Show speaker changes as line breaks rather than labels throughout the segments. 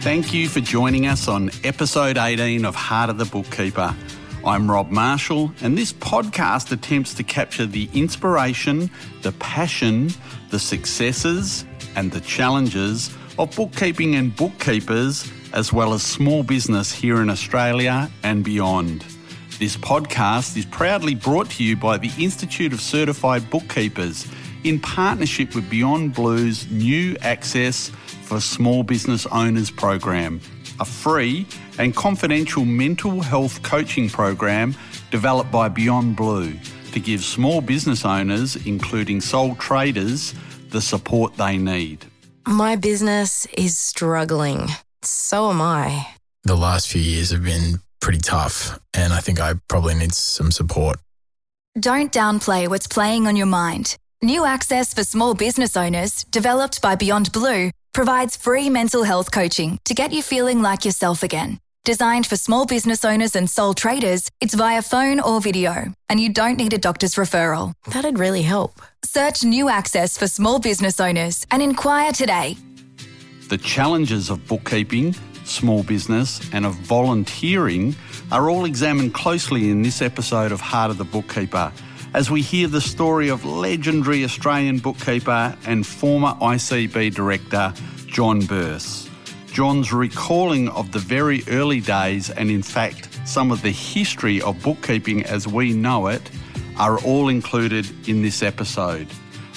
Thank you for joining us on episode 18 of Heart of the Bookkeeper. I'm Rob Marshall, and this podcast attempts to capture the inspiration, the passion, the successes, and the challenges of bookkeeping and bookkeepers, as well as small business here in Australia and beyond. This podcast is proudly brought to you by the Institute of Certified Bookkeepers in partnership with Beyond Blue's new Access for Small Business Owners program, a free and confidential mental health coaching program developed by Beyond Blue to give small business owners, including sole traders, the support they need.
My business is struggling. So am I.
The last few years have been pretty tough, and I think I probably need some support.
Don't downplay what's playing on your mind. New access for small business owners, developed by Beyond Blue, provides free mental health coaching to get you feeling like yourself again. Designed for small business owners and sole traders, it's via phone or video, and you don't need a doctor's referral.
That'd really help.
Search New Access for small business owners and inquire today.
The challenges of bookkeeping, small business, and of volunteering are all examined closely in this episode of Heart of the Bookkeeper as we hear the story of legendary Australian bookkeeper and former ICB director John Burse. John's recalling of the very early days and, in fact, some of the history of bookkeeping as we know it are all included in this episode,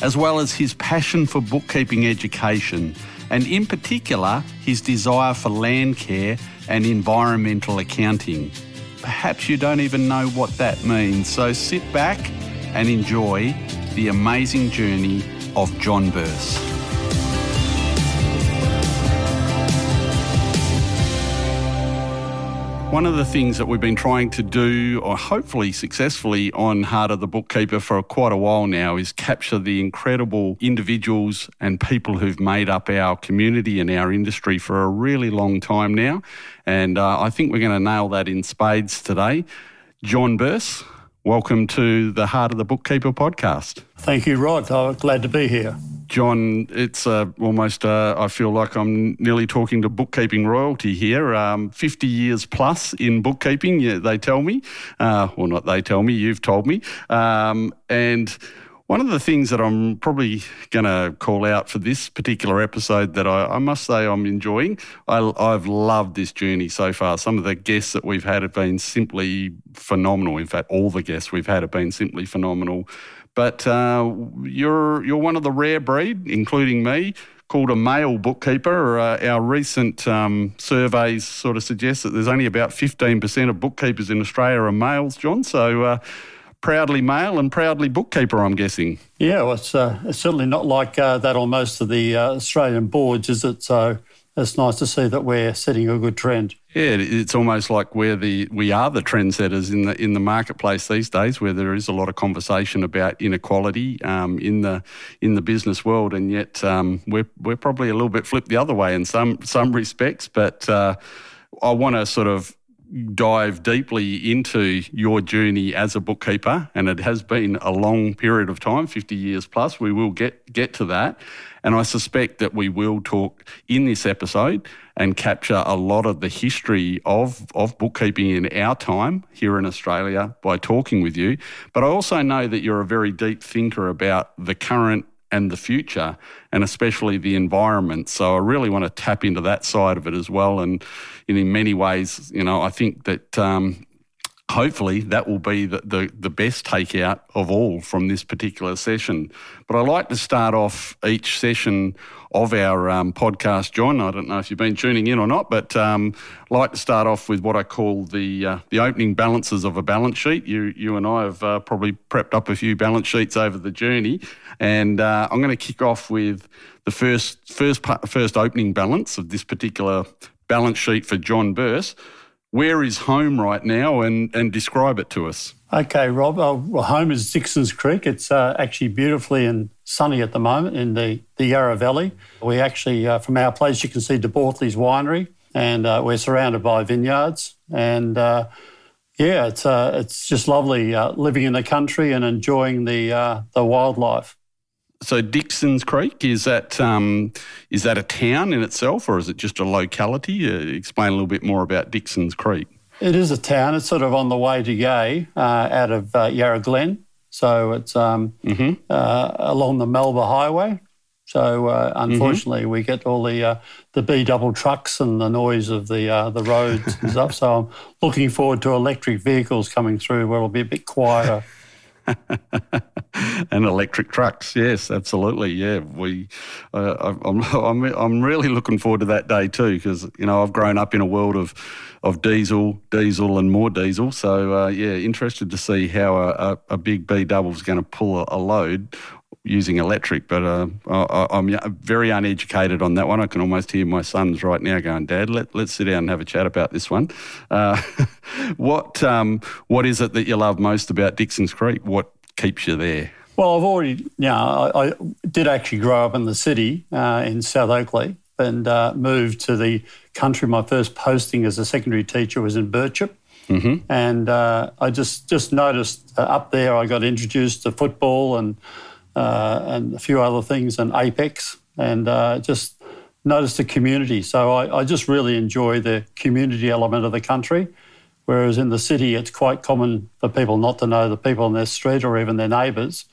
as well as his passion for bookkeeping education and, in particular, his desire for land care and environmental accounting. Perhaps you don't even know what that means, so sit back and enjoy the amazing journey of John Burse. One of the things that we've been trying to do, or hopefully successfully, on Heart of the Bookkeeper for quite a while now, is capture the incredible individuals and people who've made up our community and our industry for a really long time now. And uh, I think we're going to nail that in spades today. John Burse, welcome to the Heart of the Bookkeeper podcast.
Thank you, Rod. I'm glad to be here.
John, it's uh, almost, uh, I feel like I'm nearly talking to bookkeeping royalty here. Um, 50 years plus in bookkeeping, they tell me. Uh, well, not they tell me, you've told me. Um, and one of the things that I'm probably going to call out for this particular episode that I, I must say I'm enjoying, I, I've loved this journey so far. Some of the guests that we've had have been simply phenomenal. In fact, all the guests we've had have been simply phenomenal. But uh, you're you're one of the rare breed, including me, called a male bookkeeper. Uh, our recent um, surveys sort of suggest that there's only about 15% of bookkeepers in Australia are males, John. So uh, proudly male and proudly bookkeeper, I'm guessing.
Yeah, well, it's, uh, it's certainly not like uh, that on most of the uh, Australian boards, is it? So it's nice to see that we're setting a good trend.
Yeah, it's almost like we're the we are the trendsetters in the in the marketplace these days, where there is a lot of conversation about inequality um, in the in the business world, and yet um, we're we're probably a little bit flipped the other way in some some respects. But uh, I want to sort of dive deeply into your journey as a bookkeeper, and it has been a long period of time, 50 years plus. We will get get to that. And I suspect that we will talk in this episode and capture a lot of the history of, of bookkeeping in our time here in Australia by talking with you. But I also know that you're a very deep thinker about the current and the future, and especially the environment. So I really want to tap into that side of it as well. And, in many ways, you know, I think that um, hopefully that will be the, the, the, best takeout of all from this particular session. But I like to start off each session of our um, podcast, John. I don't know if you've been tuning in or not, but um, I like to start off with what I call the uh, the opening balances of a balance sheet. You you and I have uh, probably prepped up a few balance sheets over the journey, and uh, I'm going to kick off with the first first first opening balance of this particular balance sheet for John Burse where is home right now and, and describe it to us.
Okay, Rob. Uh, well, home is Dixon's Creek. It's uh, actually beautifully and sunny at the moment in the, the Yarra Valley. We actually, uh, from our place, you can see De Bortoli's winery, and uh, we're surrounded by vineyards. And uh, yeah, it's it's just lovely living in the country and enjoying the the wildlife.
So Dixon's Creek is that um, is that a town in itself, or is it just a locality? Uh, explain a little bit more about Dixon's Creek.
It is a town. It's sort of on the way to Yea, uh, out of uh, Yarra Glen. So it's um, mm-hmm. uh, along the Melba Highway. So uh, unfortunately, mm-hmm. we get all the uh, the B double trucks and the noise of the uh, the roads and stuff. So I'm looking forward to electric vehicles coming through, where it'll be a bit quieter.
and electric trucks, yes, absolutely, yeah. We, uh, I'm, I'm, I'm really looking forward to that day too, because you know I've grown up in a world of, of diesel, diesel, and more diesel. So uh, yeah, interested to see how a, a, a big B double is going to pull a, a load using electric, but uh, I, am very uneducated on that one. I can almost hear my sons right now going, "Dad, let, let's sit down and have a chat about this one." Uh, what um, what is it that you love most about Dixon's Creek? What keeps you there?
Well, I've already, you know, I, I did actually grow up in the city uh, in South Oakleigh and uh, moved to the country. My first posting as a secondary teacher was in Birchip. Mm-hmm. And uh, I just just noticed uh, up there, I got introduced to football and and a few other things, and Apex, and uh, just noticed the community. So I, I, just really enjoy the community element of the country. Whereas in the city, it's quite common for people not to know the people in their street or even their neighbours,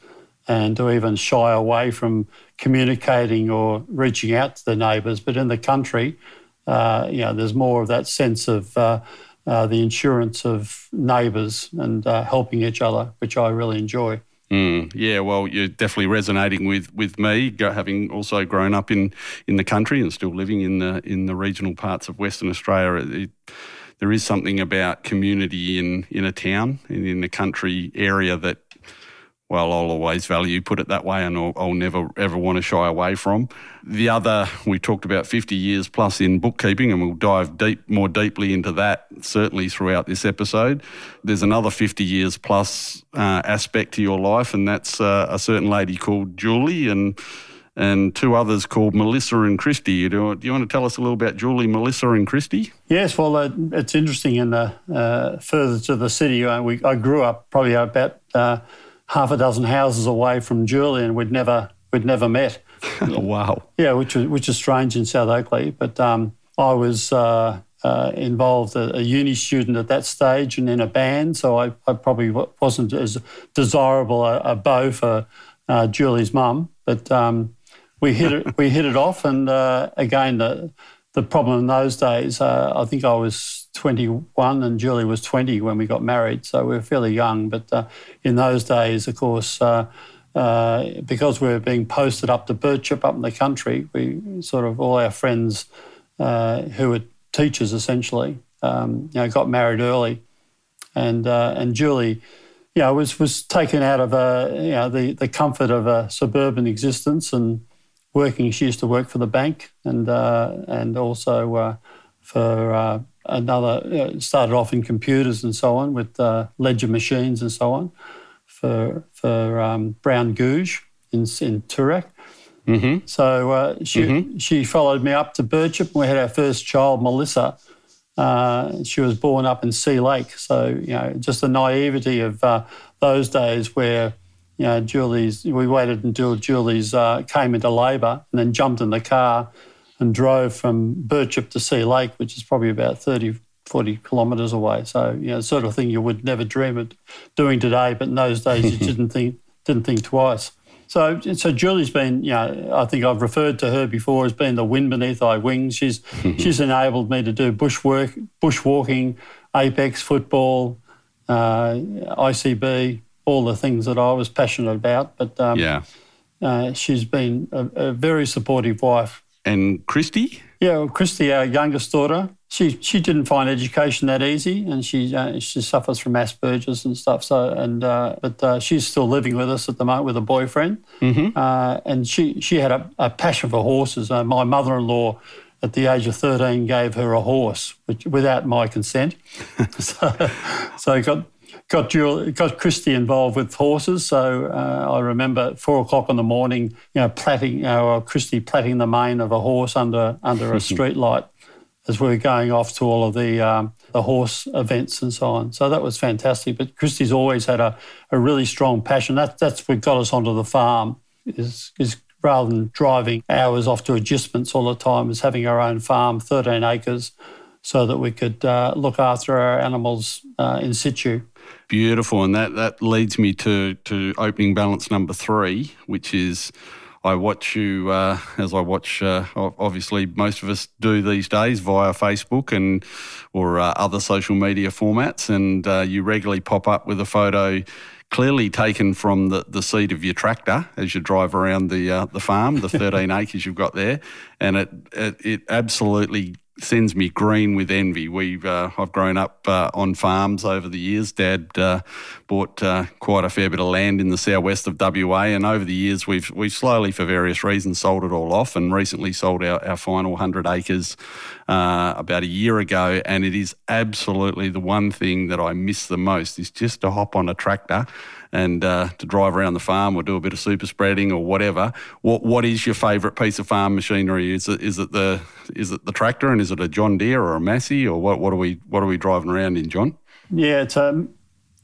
and to even shy away from communicating or reaching out to their neighbours. But in the country, uh, you know, there's more of that sense of uh, uh, the insurance of neighbours and uh, helping each other, which I really enjoy.
Mm, yeah, well, you're definitely resonating with, with me, having also grown up in, in the country and still living in the in the regional parts of Western Australia. It, there is something about community in, in a town and in the country area that well, I'll always value, put it that way, and I'll, I'll, never ever want to shy away from. The other, we talked about 50 years plus in bookkeeping, and we'll dive deep, more deeply into that certainly throughout this episode. There's another 50 years plus uh, aspect to your life, and that's uh, a certain lady called Julie and and two others called Melissa and Christy. Do you, do you want to tell us a little about Julie, Melissa, and Christy?
Yes, well, uh, it's interesting. In the uh, further to the city, we, I grew up probably about uh, half a dozen houses away from Julian. We'd never we'd never met.
oh, wow.
Yeah, which was which is strange in South Oakleigh, But um, I was uh, uh, involved a, a, uni student at that stage and in a band, so I, I probably wasn't as desirable a, a beau for uh, Julie's mum. But um, we hit it we hit it off, and uh, again the the problem in those days, uh, I think I was 21 and Julie was 20 when we got married, so we were fairly young. But uh, in those days, of course, uh, uh because we were being posted up to Birchip up in the country, we sort of all our friends uh, who were teachers essentially, um, you know, got married early, and uh, and Julie. You know, was was taken out of a you know the, the comfort of a suburban existence and working. She used to work for the bank and uh, and also uh, for uh, another. Know, started off in computers and so on with uh, ledger machines and so on for for um, Brown Gouge in in Toorak. Mm-hmm. So uh, she mm-hmm. she followed me up to Birchip. We had our first child, Melissa. Uh, she was born up in Sea Lake. So you know, just the naivety of those days where you know, Julie's, we waited until Julie's uh, came into labour and then jumped in the car and drove from Birchip to Sea Lake, which is probably about 30, 40 kilometres away. So, you know, sort of thing you would never dream of doing today, but in those days you didn't think, didn't think twice. So, so Julie's been, you know, I think I've referred to her before as being the wind beneath thy wings. She's, she's enabled me to do bushwork, bushwalking, apex football, uh, ICB, all the things that I was passionate about. But um,
yeah,
uh, she's been a, a, very supportive wife.
And Christy?
Yeah, well, Christy, our youngest daughter, she she didn't find education that easy, and she uh, she suffers from Asperger's and stuff. So and uh, but uh, she's still living with us at the moment with a boyfriend, mm-hmm. Uh, and she she had a, a passion for horses. Uh, my mother-in-law at the age of 13 gave her a horse which, without my consent. so, so got got Julie, got Christy involved with horses. So uh, I remember at four o'clock in the morning, you know, plaiting, you know, Christy plaiting the mane of a horse under under a street light as we were going off to all of the um, the horse events and so on. So that was fantastic. But Christy's always had a, a really strong passion. That, that's what got us onto the farm. is is rather than driving hours off to agistments all the time, is having our own farm, 13 acres, so that we could uh, look after our animals uh, in situ.
Beautiful, and that that leads me to to opening balance number three, which is. I watch you uh, as I watch. Uh, obviously, most of us do these days via Facebook and or uh, other social media formats, and uh, you regularly pop up with a photo clearly taken from the, the seat of your tractor as you drive around the uh, the farm, the 13 acres you've got there, and it, it, it absolutely sends me green with envy. We've uh, I've grown up uh, on farms over the years. Dad uh, bought uh, quite a fair bit of land in the southwest of WA, and over the years we've we've slowly, for various reasons, sold it all off, and recently sold our, our final hundred acres uh, about a year ago. And it is absolutely the one thing that I miss the most is just to hop on a tractor and uh, to drive around the farm or do a bit of super spreading or whatever. What what is your favourite piece of farm machinery? Is it is it the is it the tractor and is it a John Deere or a Massey or what what are we what are we driving around in, John?
Yeah, it's a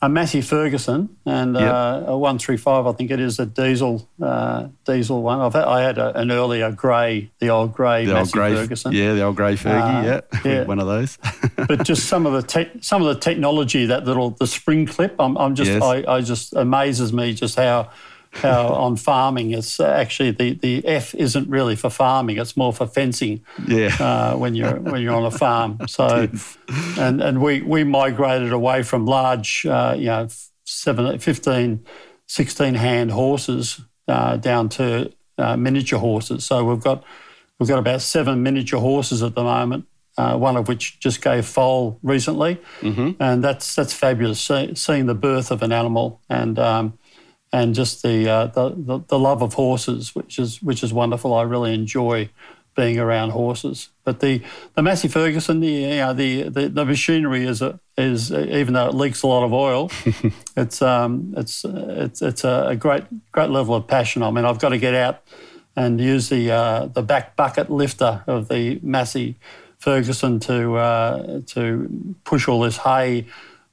a Massey Ferguson and yep. uh, a 135, I think it is a diesel uh, diesel one. I've had, I had a, an earlier grey, the old grey the Massey old grey, Ferguson.
Yeah, the old grey Fergie, uh, yeah. yeah. one of those.
but just some of the te- some of the technology, that little the spring clip, I'm, I'm just yes. I, I just amazes me just how how on farming it's actually the, the F isn't really for farming; it's more for fencing.
Yeah.
Uh, when you're when you're on a farm, so and and we we migrated away from large, uh, you know, seven, 15, 16 hand horses uh, down to uh, miniature horses. So we've got we've got about seven miniature horses at the moment. Uh, one of which just gave foal recently, mm-hmm. and that's that's fabulous. See, seeing the birth of an animal and um, and just the, uh, the, the, the love of horses, which is which is wonderful. I really enjoy being around horses. But the the Massey Ferguson, the you know, the, the, the machinery is a, is even though it leaks a lot of oil, it's um it's it's it's a great great level of passion. I mean, I've got to get out and use the uh, the back bucket lifter of the Massey Ferguson to uh, to push all this hay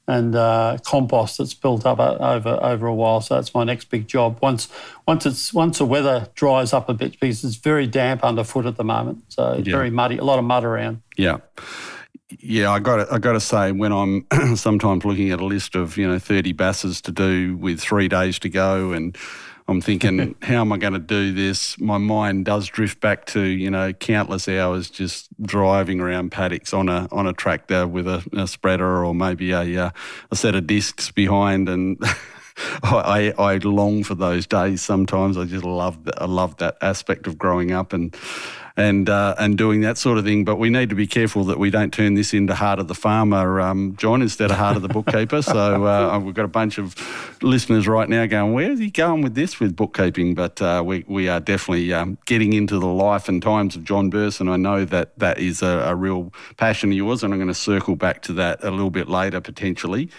and uh, compost that's built up over over a while. So that's my next big job. Once once it's once the weather dries up a bit because it's very damp underfoot at the moment. So it's yeah. very muddy, a lot of mud around.
Yeah. Yeah, I got I got to say when I'm sometimes looking at a list of you know 30 BASs to do with three days to go and I'm thinking, how am I going to do this? My mind does drift back to you know countless hours just driving around paddocks on a on a tractor with a, a spreader or maybe a uh, a set of discs behind and. I, I long for those days sometimes. I just love I love that aspect of growing up and and uh, and doing that sort of thing. But we need to be careful that we don't turn this into heart of the farmer, um, John, instead of heart of the bookkeeper. so uh, we've got a bunch of listeners right now going, "Where's he going with this with bookkeeping?" But uh, we we are definitely um, getting into the life and times of John Burson. I know that that is a, a real passion of yours, and I'm going to circle back to that a little bit later potentially.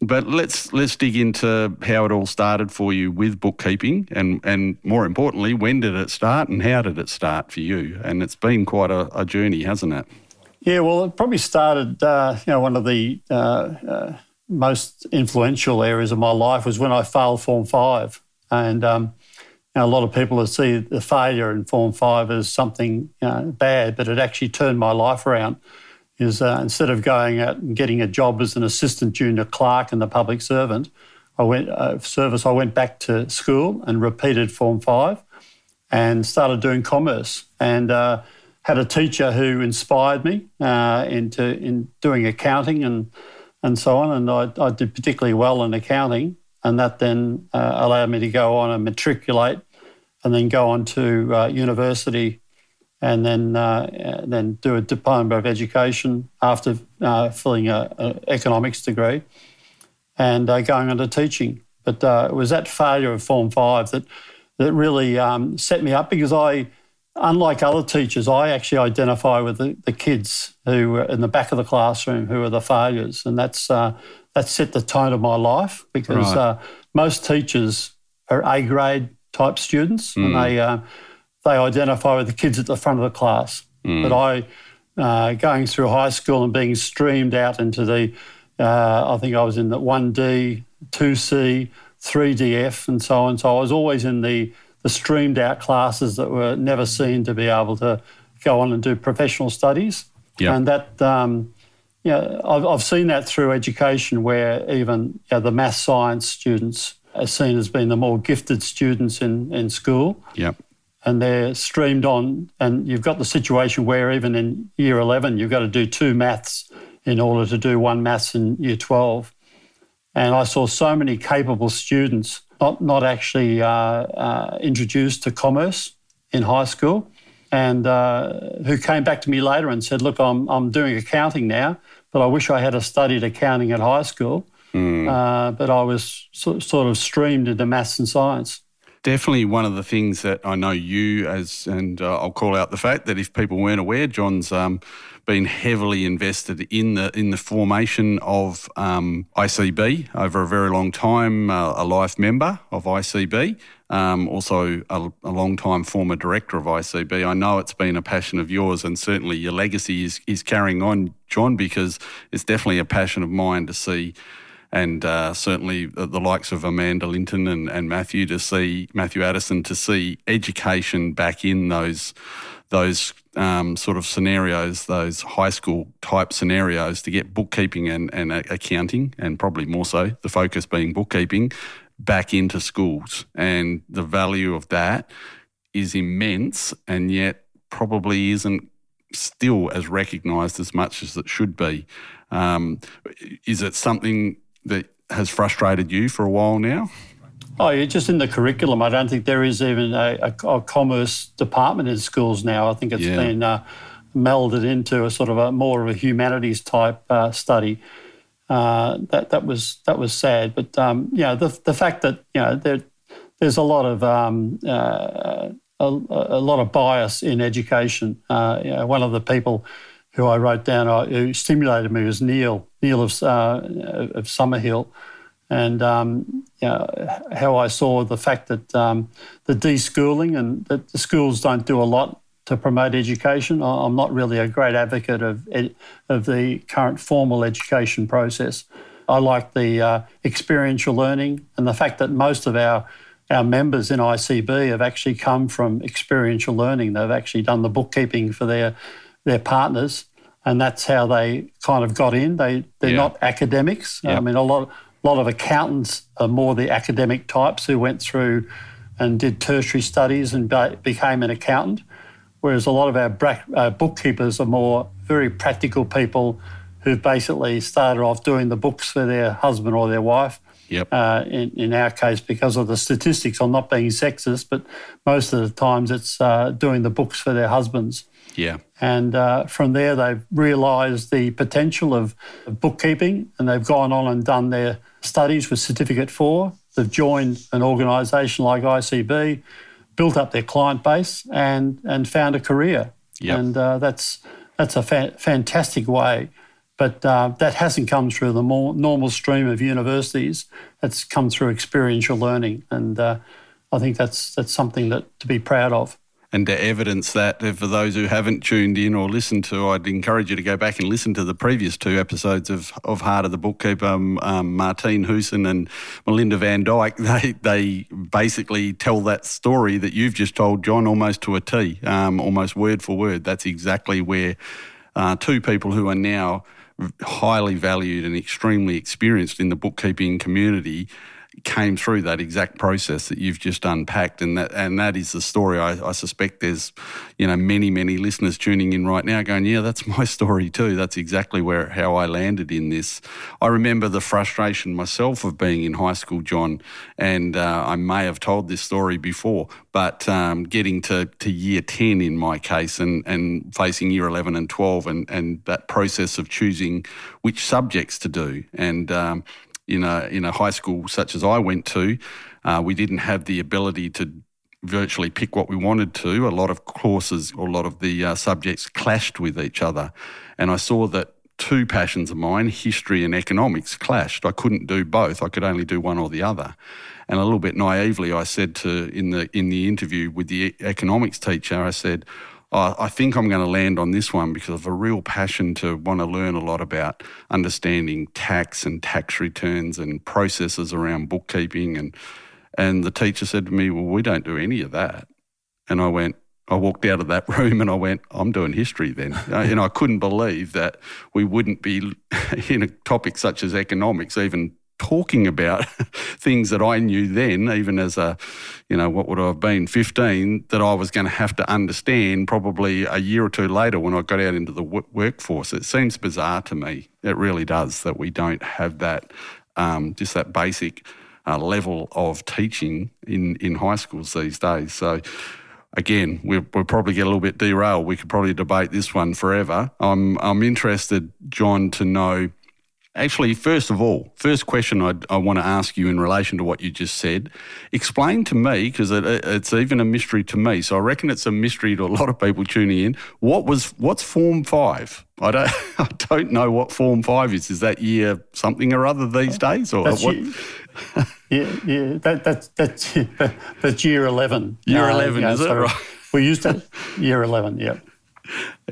But let's let's dig into how it all started for you with bookkeeping, and and more importantly, when did it start, and how did it start for you? And it's been quite a, a journey, hasn't it?
Yeah, well, it probably started. Uh, you know, one of the uh, uh, most influential areas of my life was when I failed Form Five, and um, you know, a lot of people see the failure in Form Five as something you know, bad, but it actually turned my life around is uh, instead of going out and getting a job as an assistant junior clerk in the public servant, I went uh, service. I went back to school and repeated Form Five, and started doing commerce. And uh, had a teacher who inspired me uh, into in doing accounting and and so on. And I, I did particularly well in accounting, and that then uh, allowed me to go on and matriculate, and then go on to uh, university and then uh, then do a diploma of education after uh, filling an economics degree and uh, going on to teaching. But uh, it was that failure of Form 5 that, that really um, set me up because I, unlike other teachers, I actually identify with the, the kids who were in the back of the classroom who are the failures. And that's, uh, that set the tone of my life because right. Uh, most teachers are A grade type students mm. and they they identify with the kids at the front of the class. Mm. But I, uh, going through high school and being streamed out into the, uh, I think I was in the 1D, 2C, 3DF, and so on. So I was always in the, the streamed out classes that were never seen to be able to go on and do professional studies.
Yep.
And that, um, you know, I've, I've seen that through education where even you know, the math science students are seen as being the more gifted students in, in school.
Yep.
And they're streamed on, and you've got the situation where even in year 11, you've got to do two maths in order to do one maths in year 12. And I saw so many capable students not, not actually uh, uh, introduced to commerce in high school and uh, who came back to me later and said, Look, I'm, I'm doing accounting now, but I wish I had studied accounting at high school. Mm. but I was so, sort of streamed into maths and science
definitely one of the things that I know you as, and uh, I'll call out the fact that if people weren't aware, John's um, been heavily invested in the in the formation of um, ICB over a very long time, uh, a life member of ICB. Um, also, a, a long time former director of ICB. I know it's been a passion of yours, and certainly your legacy is, is carrying on, John, because it's definitely a passion of mine to see and uh, certainly the, the, likes of Amanda Linton and, and Matthew to see Matthew Addison to see education back in those those um, sort of scenarios, those high school type scenarios, to get bookkeeping and, and accounting, and probably more so the focus being bookkeeping, back into schools. And the value of that is immense, and yet probably isn't still as recognised as much as it should be. Um, is it something that has frustrated you for a while now?
Oh, yeah, just in the curriculum. I don't think there is even a, a, a commerce department in schools now. I think it's yeah. been uh, melded into a sort of a more of a humanities type uh, study. Uh, that that was that was sad, but um, you know the the fact that you know there there's a lot of um, uh, a, a, lot of bias in education. Uh, you know, one of the people who I wrote down uh, who stimulated me was Neill Neill of of Summerhill and um, you know, how I saw the fact that um, the deschooling and that the schools don't do a lot to promote education. I'm not really a great advocate of ed- of the current formal education process. I like the uh, experiential learning and the fact that most of our our members in ICB have actually come from experiential learning. They've actually done the bookkeeping for their their partners, and that's how they kind of got in. They they're yeah. not academics. I mean, a lot a lot of accountants are more the academic types who went through and did tertiary studies and became an accountant, whereas a lot of our bra- uh, bookkeepers are more very practical people who basically started off doing the books for their husband or their wife.
Yep.
Uh, in, in our case, because of the statistics, I'm not being sexist, but most of the times it's uh, doing the books for their husbands.
Yeah.
And uh, from there, they've realised the potential of bookkeeping and they've gone on and done their studies with Certificate 4. They've joined an organisation like ICB, built up their client base and, and found a career.
Yep.
And uh, that's, that's a fa- fantastic way. But uh, that hasn't come through the more normal stream of universities. It's come through experiential learning. And uh, I think that's, that's something that to be proud of
and to evidence that, for those who haven't tuned in or listened to, I'd encourage you to go back and listen to the previous two episodes of, of Heart of the Bookkeeper. Um, um, Martine Hoosen and Melinda Van Dyke, they, they basically tell that story that you've just told, John, almost to a T, um, almost word for word. That's exactly where uh, two people who are now highly valued and extremely experienced in the bookkeeping community came through that exact process that you've just unpacked, and that and that is the story. I, I, suspect there's, you know, many many listeners tuning in right now going, yeah, that's my story too. That's exactly where how I landed in this. I remember the frustration myself of being in high school, John, and uh, I may have told this story before, but um, getting to, to year ten in my case, and and facing year eleven and twelve, and and that process of choosing which subjects to do, and um, in a in a high school such as I went to, uh, we didn't have the ability to virtually pick what we wanted to. A lot of courses or a lot of the uh, subjects clashed with each other, and I saw that two passions of mine, history and economics, clashed. I couldn't do both. I could only do one or the other. And a little bit naively, I said to in the in the interview with the economics teacher, I said, oh, I think I'm going to land on this one because of a real passion to want to learn a lot about understanding tax and tax returns and processes around bookkeeping and And the teacher said to me, Well, we don't do any of that. And I went, I walked out of that room and I went, I'm doing history then. Uh, and I couldn't believe that we wouldn't be in a topic such as economics, even talking about things that I knew then, even as a, you know, what would I have been, 15, that I was going to have to understand probably a year or two later when I got out into the workforce. It seems bizarre to me. It really does that we don't have that, um, just that basic uh, level of teaching in, in high schools these days. So, again, we'll, we'll, probably get a little bit derailed. We could probably debate this one forever. I'm, I'm interested, John, to know Actually, first of all, first question I'd, i want to ask you in relation to what you just said. Explain to me, because it, it's even a mystery to me. So I reckon it's a mystery to a lot of people tuning in. What was what's Form Five? I don't I don't know what Form Five is. Is that year something or other these days, or
that's
what?
Year, yeah, yeah, that, that's that's that's year eleven.
Year uh, eleven, is it? Right?
We used to year eleven. Yeah.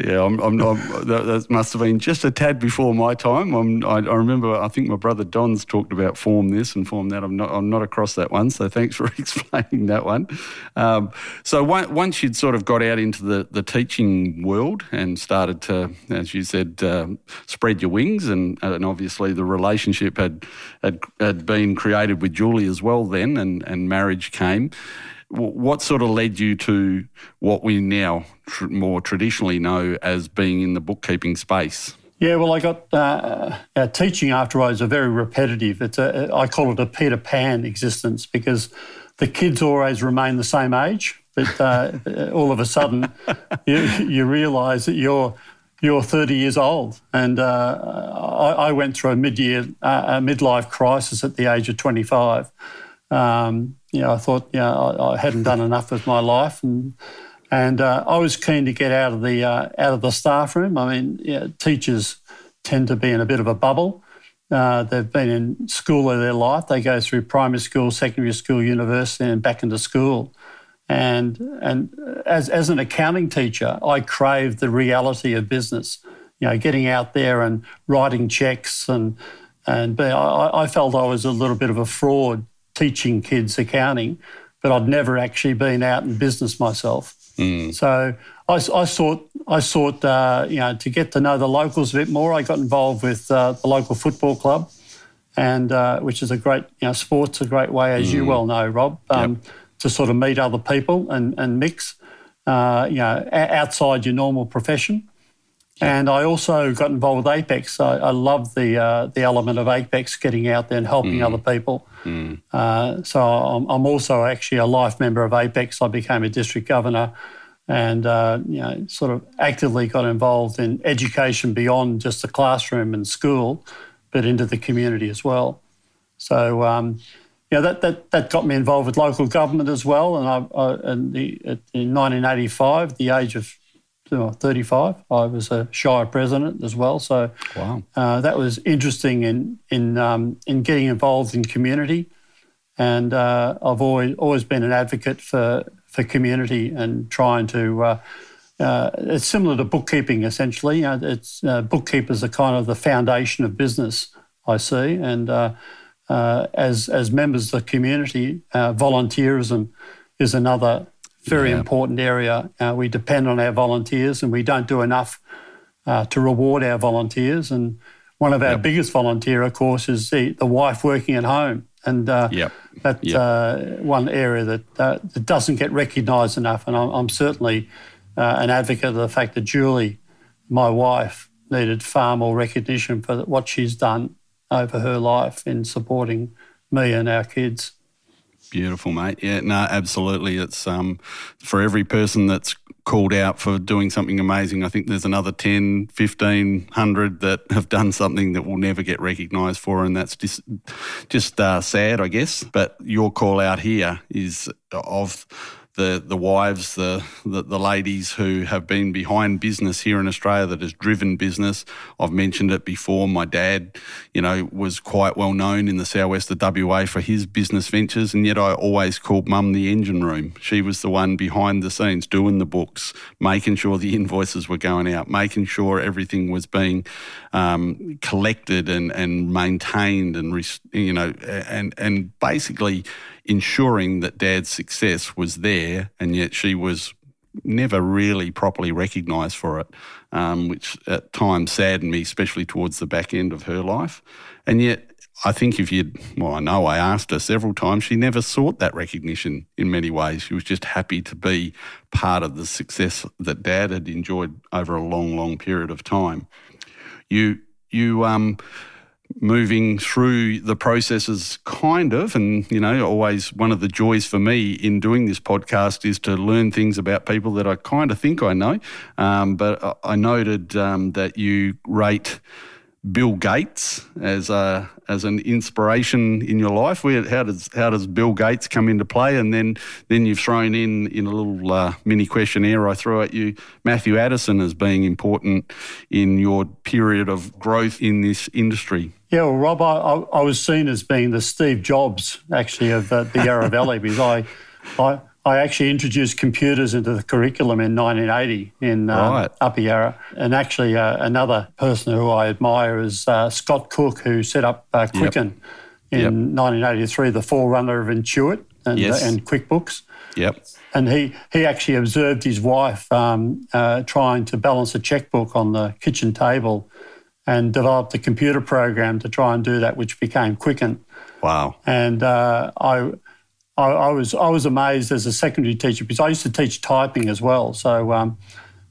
Yeah, I'm, I'm, I'm, that, that, must have been just a tad before my time. I, I remember, I think my brother Don's talked about form this and form that. I'm not, I'm not across that one, so thanks for explaining that one. Um, so once you'd sort of got out into the, the teaching world and started to, as you said, uh, spread your wings, and, and obviously the relationship had, had had been created with Julie as well then, and, and marriage came what sort of led you to what we now tr- more traditionally know as being in the bookkeeping space?
Yeah, well, I got uh, uh, teaching afterwards are very repetitive. It's a, I call it a Peter Pan existence because the kids always remain the same age, but uh, all of a sudden you, you realise that you're you're 30 years old. And uh, I, I, went through a mid-year, uh, a midlife crisis at the age of 25. Um, you know, I thought, you know, I, I, hadn't done enough with my life, and and uh, I was keen to get out of the uh, out of the staff room. I mean, teachers tend to be in a bit of a bubble. Uh, they've been in school all their life. They go through primary school, secondary school, university, and back into school. And and as as an accounting teacher, I craved the reality of business. You know, getting out there and writing checks and and I, I felt I was a little bit of a fraud teaching kids accounting, but I'd never actually been out in business myself. Mm. So I, I, sought, I sought, uh, you know, to get to know the locals a bit more. I got involved with uh, the local football club, and uh, which is a great, you know, sports a great way, as mm. you well know, Rob, um, yep. to sort of meet other people and, and mix, uh, you know, outside your normal profession. And I also got involved with Apex. I, I love the uh, the element of Apex, getting out there and helping mm. other people. Mm. Uh, so I'm, I'm, also actually a life member of Apex. I became a district governor, and uh, you know, sort of actively got involved in education beyond just the classroom and school, but into the community as well. So. Um, you know, that, that, that got me involved with local government as well. And I, I in, the, in 1985, the age of 35. I was a Shire president as well, so wow. uh, that was interesting in in um, in getting involved in community. And uh, I've always always been an advocate for for community and trying to. Uh, uh it's similar to bookkeeping, essentially. it's uh, bookkeepers are kind of the foundation of business. I see, and uh, as as members of the community, volunteerism is another very yeah. important area. Uh, we depend on our volunteers and we don't do enough uh, to reward our volunteers. And one of our yep. biggest volunteer, of course, is the, the wife working at home. And uh, yep. that's yep. Uh, one area that, uh, that doesn't get recognised enough. And I'm, I'm certainly uh, an advocate of the fact that Julie, my wife, needed far more recognition for what she's done over her life in supporting me and our kids.
Beautiful, mate. Yeah, no, absolutely. It's um, for every person that's called out for doing something amazing, I think there's another 10, 1500 that have done something that will never get recognised for, and that's just, just uh, sad, I guess. But your call out here is of the the wives, the, the, the ladies who have been behind business here in Australia that has driven business. I've mentioned it before. My dad, you know, was quite well known in the southwest of WA for his business ventures, and yet I always called Mum the engine room. She was the one behind the scenes doing the books, making sure the invoices were going out, making sure everything was being um, collected and and maintained, and you know, and and basically ensuring that dad's success was there, and yet she was never really properly recognised for it, um, which at times saddened me, especially towards the back end of her life. And yet, I think if you'd, well, I know I asked her several times, she never sought that recognition in many ways. She was just happy to be part of the success that dad had enjoyed over a long, long period of time. You, you, um, moving through the processes kind of and you know always one of the joys for me in doing this podcast is to learn things about people that i kind of think i know um, but i noted um, that you rate Bill Gates as a as an inspiration in your life? Where, how does how does Bill Gates come into play? And then then you've thrown in in a little uh, mini questionnaire I threw at you Matthew Addison as being important in your period of growth in this industry.
Yeah, well, Rob, I, I was seen as being the Steve Jobs actually of uh, the Yarra Valley because I, I I actually introduced computers into the curriculum in 1980 in uh, right. Upper Yarra. And actually, uh, another person who I admire is uh, Scott Cook, who set up uh, Quicken yep. in yep. 1983, the forerunner of Intuit and, uh, yes. and QuickBooks.
Yep.
And he, he actually observed his wife um, uh, trying to balance a checkbook on the kitchen table and developed a computer program to try and do that, which became Quicken.
Wow.
And I I, I, was I was amazed as a secondary teacher because I used to teach typing as well. So um,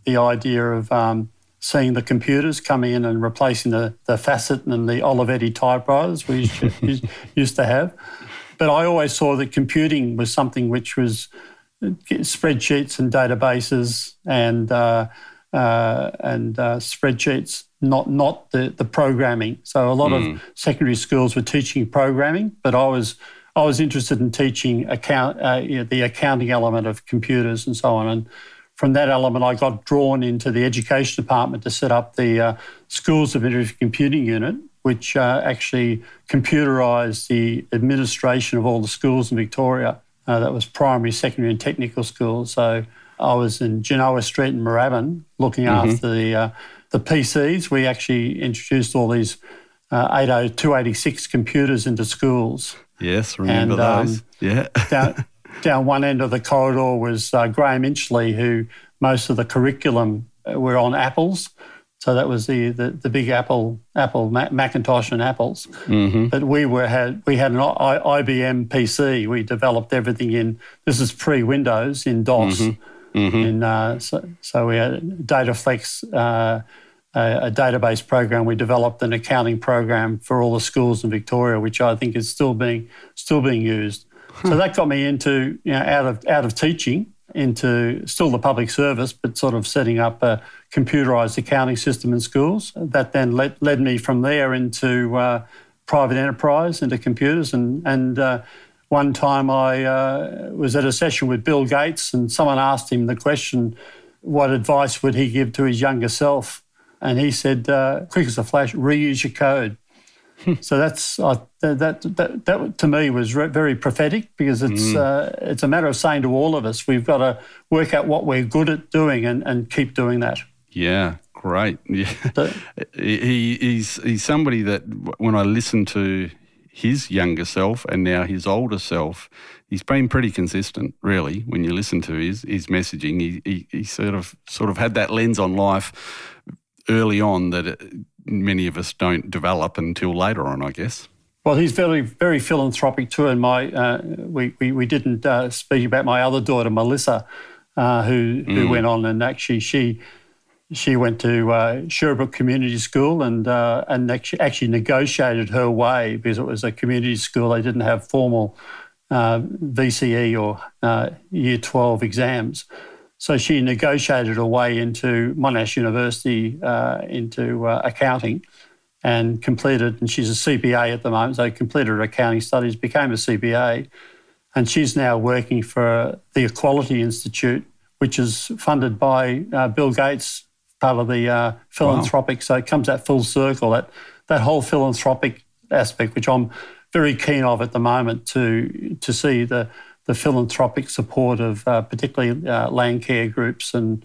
the idea of um, seeing the computers coming in and replacing the, the Facit and the Olivetti typewriters we used, used to have. But I always saw that computing was something which was uh, spreadsheets and databases and uh, uh, and uh, spreadsheets, not not the, the programming. So a lot mm. of secondary schools were teaching programming, but I was I was interested in teaching account, uh, you know, the accounting element of computers and so on. And from that element, I got drawn into the education department to set up the uh, Schools of Interactive Computing Unit, which uh, actually computerised the administration of all the schools in Victoria. Uh, that was primary, secondary, and technical schools. So I was in Genoa Street in Moorabbin looking mm-hmm. after the uh, the PCs. We actually introduced all these uh, 286 computers into schools.
Yes, remember and, um, those. Yeah.
down, down one end of the corridor was uh, Graham Inchley, who most of the curriculum uh, were on apples. So that was the, the, the big Apple, Apple Macintosh and apples. Mm-hmm. But we were had we had an IBM PC. We developed everything in this is pre Windows in DOS. Mm-hmm. Mm-hmm. In, uh, so, so we had DataFlex uh, a, a, database program. We developed an accounting program for all the schools in Victoria, which I think is still being still being used. So that got me into you know out of out of teaching into still the public service, but sort of setting up a computerised accounting system in schools. That then led, led me from there into uh, private enterprise, into computers. And, and uh, one time I uh, was at a session with Bill Gates, and someone asked him the question, what advice would he give to his younger self? And he said, uh, "Quick as a flash, reuse your code." so that's uh, that, that that to me was re- very prophetic because it's mm. uh, it's a matter of saying to all of us we've got to work out what we're good at doing and, and keep doing that.
Yeah, great. Yeah, so, he, he's he's somebody that when I listen to his younger self and now his older self, he's been pretty consistent, really. When you listen to his his messaging, he, he, he sort of sort of had that lens on life early on that it, many of us don't develop until later on, I guess.
Well, he's very, very philanthropic too. And my, uh, we, we, we didn't uh, speak about my other daughter, Melissa, uh, who who mm. went on and actually she she went to uh, Sherbrooke Community School and uh, and actually, actually negotiated her way because it was a community school. They didn't have formal uh, VCE or uh, Year 12 exams. So she negotiated her way into Monash University uh, into uh, accounting and completed, and she's a CPA at the moment, so completed her accounting studies, became a CPA, and she's now working for the Equality Institute, which is funded by uh, Bill Gates, part of the uh, philanthropic. Wow. So it comes at full circle, that, that whole philanthropic aspect, which I'm very keen of at the moment to, to see the the philanthropic support of uh, particularly uh, land care groups and,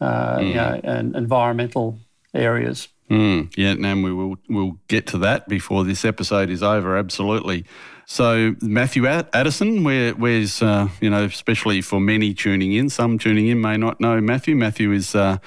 uh, mm. you know, and environmental areas.
Mm. Yeah, and we will we'll get to that before this episode is over. Absolutely. So Matthew Addison, where, where's uh, you know, especially for many tuning in, some tuning in may not know Matthew. Matthew is uh,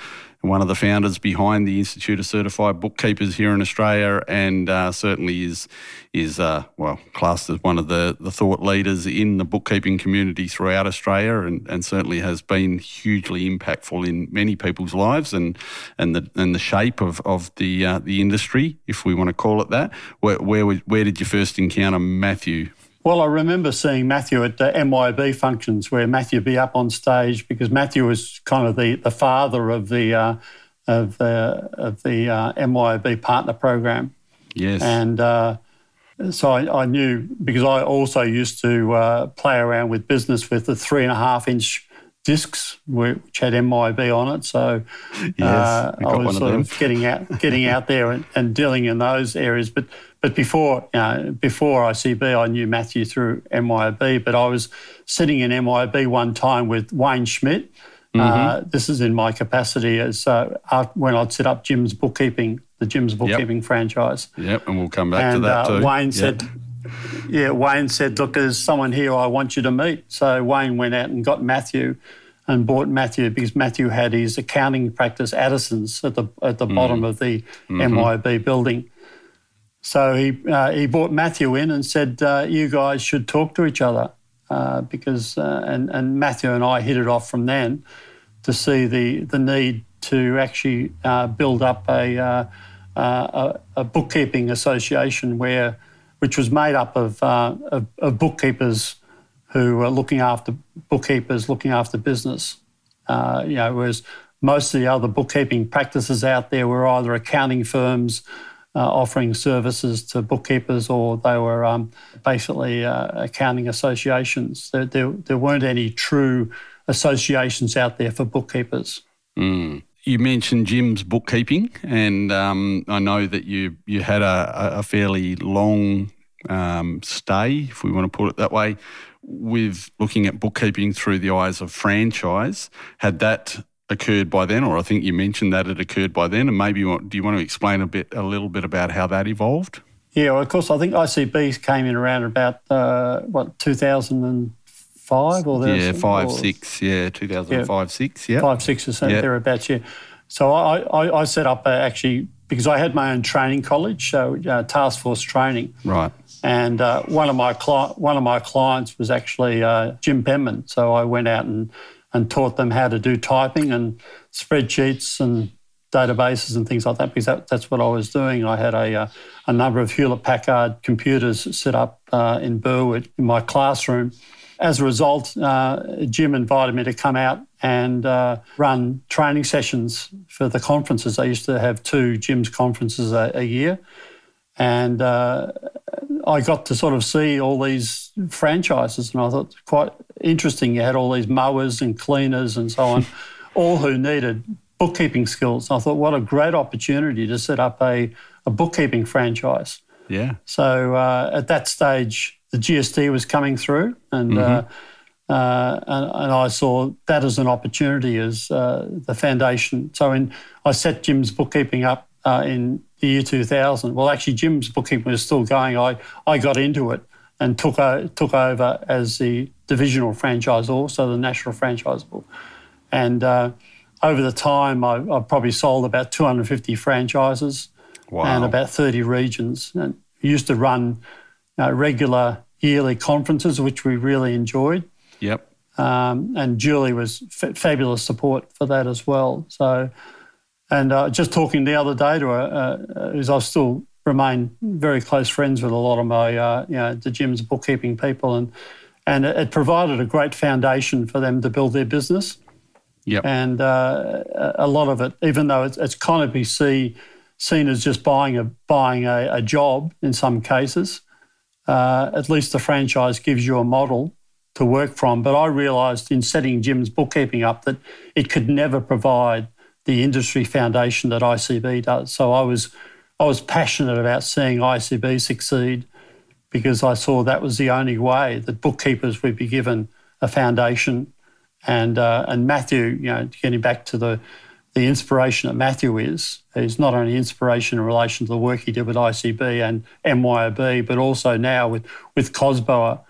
one of the founders behind the Institute of Certified Bookkeepers here in Australia, and uh, certainly is is uh, well classed as one of the, the thought leaders in the bookkeeping community throughout Australia, and, and certainly has been hugely impactful in many people's lives and and the and the shape of of the uh, the industry, if we want to call it that. Where where where did you first encounter Matthew?
Well, I remember seeing Matthew at the MYOB functions where Matthew would be up on stage because Matthew was kind of the, the father of the uh, of the of the uh, MYOB partner program.
Yes,
and uh, so I, I, knew because I also used to uh, play around with business with the three and a half inch discs which had MYOB on it. So
yes, uh, I
was sort
of,
of, getting out getting out there and, and dealing in those areas, but but before, know, before ICB, I knew Matthew through MYOB, but I was sitting in MYOB one time with Wayne Schmidt. Mm-hmm. Uh, this is in my capacity as uh, when I'd set up Jim's Bookkeeping, the Jim's Bookkeeping
yep.
franchise.
Yep, and we'll come back
and,
to that
uh,
too.
Wayne
yep.
said, yeah, Wayne said, look, there's someone here I want you to meet. So Wayne went out and got Matthew and bought Matthew because Matthew had his accounting practice, Addison's, at the at the mm. bottom of the mm-hmm. Building. So he, uh, he brought Matthew in and said, uh, You guys should talk to each other. Uh, because, uh, and, and Matthew and I hit it off from then to see the, the need to actually uh, build up a, uh, a, a, bookkeeping association where, which was made up of, of, of, bookkeepers who were looking after bookkeepers, looking after business. you know, whereas most of the other bookkeeping practices out there were either accounting firms, uh, offering services to bookkeepers, or they were um, basically uh, accounting associations. There, there, there, weren't any true associations out there for bookkeepers.
Mm. You mentioned Jim's bookkeeping, and um, I know that you you had a, a fairly long um, stay, if we want to put it that way, with looking at bookkeeping through the eyes of franchise. Had that occurred by then, or I think you mentioned that it occurred by then. And maybe want, do you want to explain a bit, a little bit about how that evolved?
Yeah, well, of course. I think ICB came in around about uh, what 2005 or
yeah, five or, six, yeah, 2005 yeah, six, yeah,
five six or something yeah. thereabouts. Yeah. So I, I, I set up uh, actually because I had my own training college, so uh, task force training.
Right.
And uh, one of my cli- one of my clients was actually uh, Jim Penman. So I went out and and taught them how to do typing and spreadsheets and databases and things like that because that, that's what I was doing. I had a, uh, a number of Hewlett Packard computers set up uh, in Burwood in my classroom. As a result, uh, Jim invited me to come out and uh, run training sessions for the conferences. I used to have two Jim's conferences a, a year. And uh, I got to sort of see all these franchises, and I thought quite interesting. You had all these mowers and cleaners and so on, all who needed bookkeeping skills. And I thought, what a great opportunity to set up a, a bookkeeping franchise.
Yeah.
So uh, at that stage, the GST was coming through, and, uh, mm-hmm. uh, and, and I saw that as an opportunity as uh, the foundation. So in, I set Jim's bookkeeping up uh, in the year 2000. Well, actually, Jim's bookkeeping was still going. I, I got into it and took, o- took over as the divisional franchisor, so the national franchisor. And uh, over the time, I, I, probably sold about 250 franchises
wow.
and about 30 regions. And used to run uh, regular yearly conferences, which we really enjoyed.
Yep.
Um, and Julie was f- fabulous support for that as well. So and uh, just talking the other day to her, uh, is I still remain very close friends with a lot of my, uh, you know, the Jim's bookkeeping people, and and it provided a great foundation for them to build their business.
Yep.
And uh, a lot of it, even though it's, it's kind of be see, seen as just buying a buying a, a job in some cases, uh, at least the franchise gives you a model to work from. But I realised in setting Jim's bookkeeping up that it could never provide the industry foundation that ICB does. So I was I was passionate about seeing ICB succeed because I saw that was the only way that bookkeepers would be given a foundation. And uh, and Matthew, you know, getting back to the the inspiration that Matthew is. He's not only inspiration in relation to the work he did with ICB and MYOB, but also now with, with COSBOA.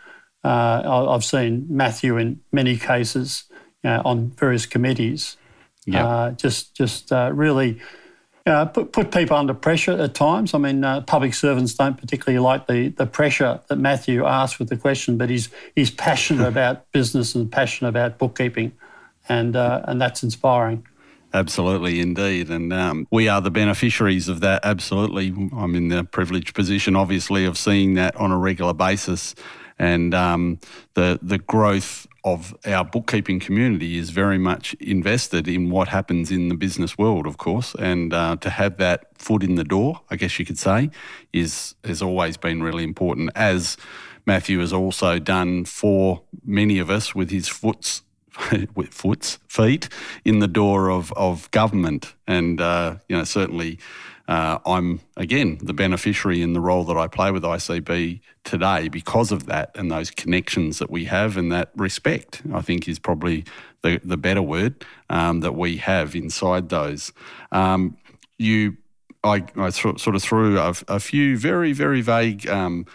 Uh, I've seen Matthew in many cases you know, on various committees. Yeah. Uh, just just uh, really uh, put, put people under pressure at times. I mean, uh, public servants don't particularly like the, the pressure that Matthew asks with the question, but he's, he's passionate about business and passionate about bookkeeping, and, uh, and that's inspiring.
Absolutely, indeed. And um, we are the beneficiaries of that. Absolutely. I'm in the privileged position, obviously, of seeing that on a regular basis. And um, the, the growth of our bookkeeping community is very much invested in what happens in the business world, of course. And uh, to have that foot in the door, I guess you could say, is has always been really important, as Matthew has also done for many of us with his foots foots, feet in the door of, of government. And, uh, you know, certainly uh, I'm, again, the beneficiary in the role that I play with ICB today because of that and those connections that we have and that respect, I think, is probably the, the better word um, that we have inside those. Um, you I, I, sort of threw a, a, few very, very vague um,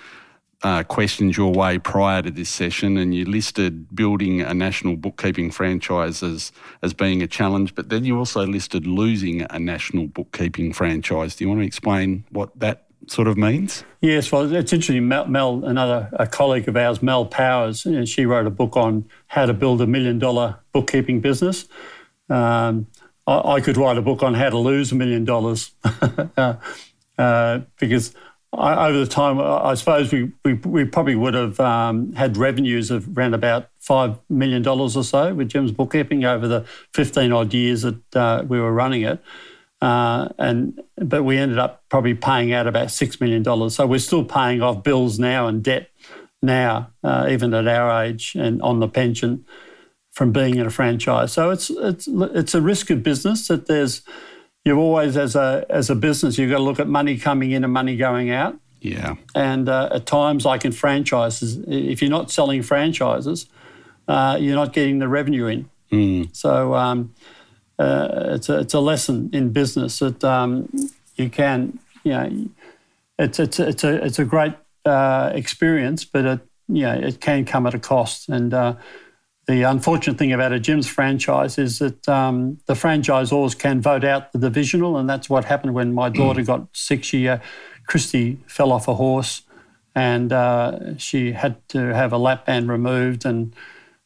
uh, questions your way prior to this session, and you listed building a national bookkeeping franchise as, as being a challenge, but then you also listed losing a national bookkeeping franchise. Do you want to explain what that sort of means?
Yes, well, it's interesting. Mel, Mel another a colleague of ours, Mel Powers, you know, she wrote a book on how to build a million dollar bookkeeping business. Um, I, I, could write a book on how to lose a million dollars uh, uh, because Over the time, I suppose we, we, we probably would have um, had revenues of around about $5 million or so with Jim's bookkeeping over the 15 odd years that uh, we were running it. Uh, and but we ended up probably paying out about six million dollars. So we're still paying off bills now and debt now, uh, even at our age, and on the pension from being in a franchise. So it's it's it's a risk of business that there's you've always, as a as a business, you've got to look at money coming in and money going out.
Yeah.
And uh, at times, like in franchises, if you're not selling franchises, uh, you're not getting the revenue in. Mm. So um, uh, it's a it's a lesson in business that um, you can you know it's it's it's a it's a great uh, experience, but it you know it can come at a cost and uh, the unfortunate thing about a Jim's franchise is that um, the franchisors can vote out the divisional, and that's what happened when my daughter mm. got sick. She, uh, Christy, fell off a horse, and uh, she had to have a lap band removed, and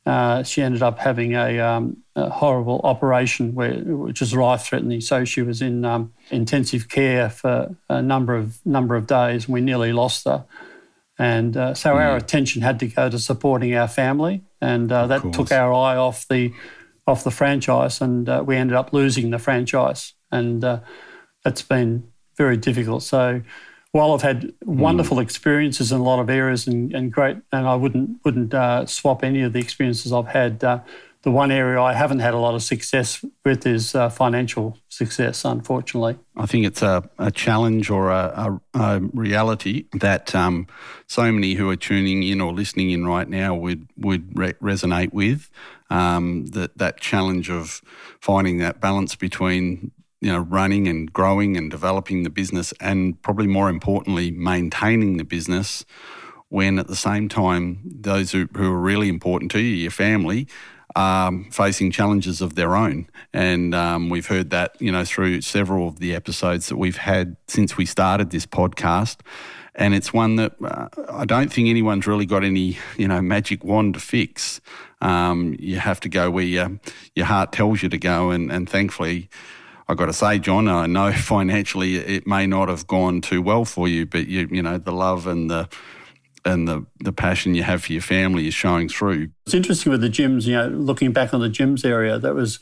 uh, she ended up having a, um, a horrible operation, where, which was life-threatening. So she was in um, intensive care for a number of number of days. And we nearly lost her. And uh, so mm. our attention had to go to supporting our family, and uh, that took our eye off the off the franchise, and uh, we ended up losing the franchise, and uh, that's been very difficult. So while I've had wonderful mm. experiences in a lot of areas and, and great, and I wouldn't wouldn't uh, swap any of the experiences I've had uh, the one area I haven't had a lot of success with is uh, financial success, unfortunately.
I think it's a, a challenge or a, a, a reality that um, so many who are tuning in or listening in right now would would re- resonate with. Um, that that challenge of finding that balance between you know running and growing and developing the business, and probably more importantly, maintaining the business. When at the same time, those who, who are really important to you, your family, um, facing challenges of their own. And um, we've heard that, you know, through several of the episodes that we've had since we started this podcast. And it's one that uh, I don't think anyone's really got any, you know, magic wand to fix. Um, you have to go where your, your heart tells you to go. And, and thankfully, I've got to say, John, I know financially it may not have gone too well for you, but you, you know, the love and the and the, the passion you have for your family is showing through.
It's interesting with the Jim's, you know, looking back on the Jim's area, that was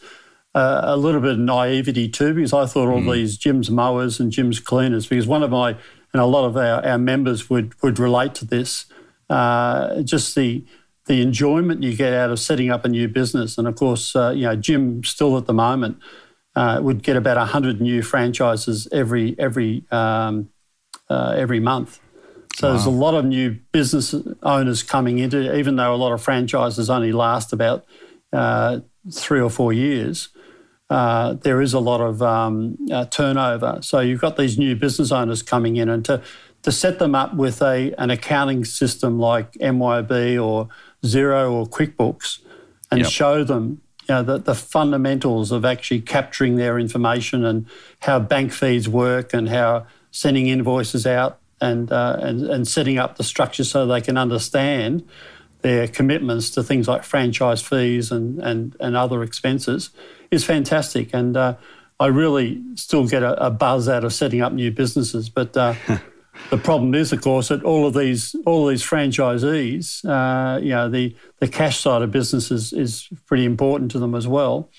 uh, a little bit of naivety too, because I thought all mm. these Jim's mowers and Jim's cleaners, because one of my, and a lot of our, our members would, would relate to this, uh, just the, the enjoyment you get out of setting up a new business. And of course, uh, you know, Jim still at the moment uh, would get about 100 new franchises every, every, um, uh, every month. So wow. there's a lot of new business owners coming into, even though a lot of franchises only last about uh, three or four years. uh, there is a lot of um, uh, turnover. So you've got these new business owners coming in, and to to set them up with a an accounting system like MYOB or Xero or QuickBooks, and yep. show them you know, the, the fundamentals of actually capturing their information and how bank feeds work and how sending invoices out and, uh, and, and setting up the structure so they can understand their commitments to things like franchise fees and, and, and other expenses is fantastic. And uh, I really still get a, a, buzz out of setting up new businesses. But uh, the problem is, of course, that all of these all of these franchisees, uh, you know, the the cash side of business is, is pretty important to them as well.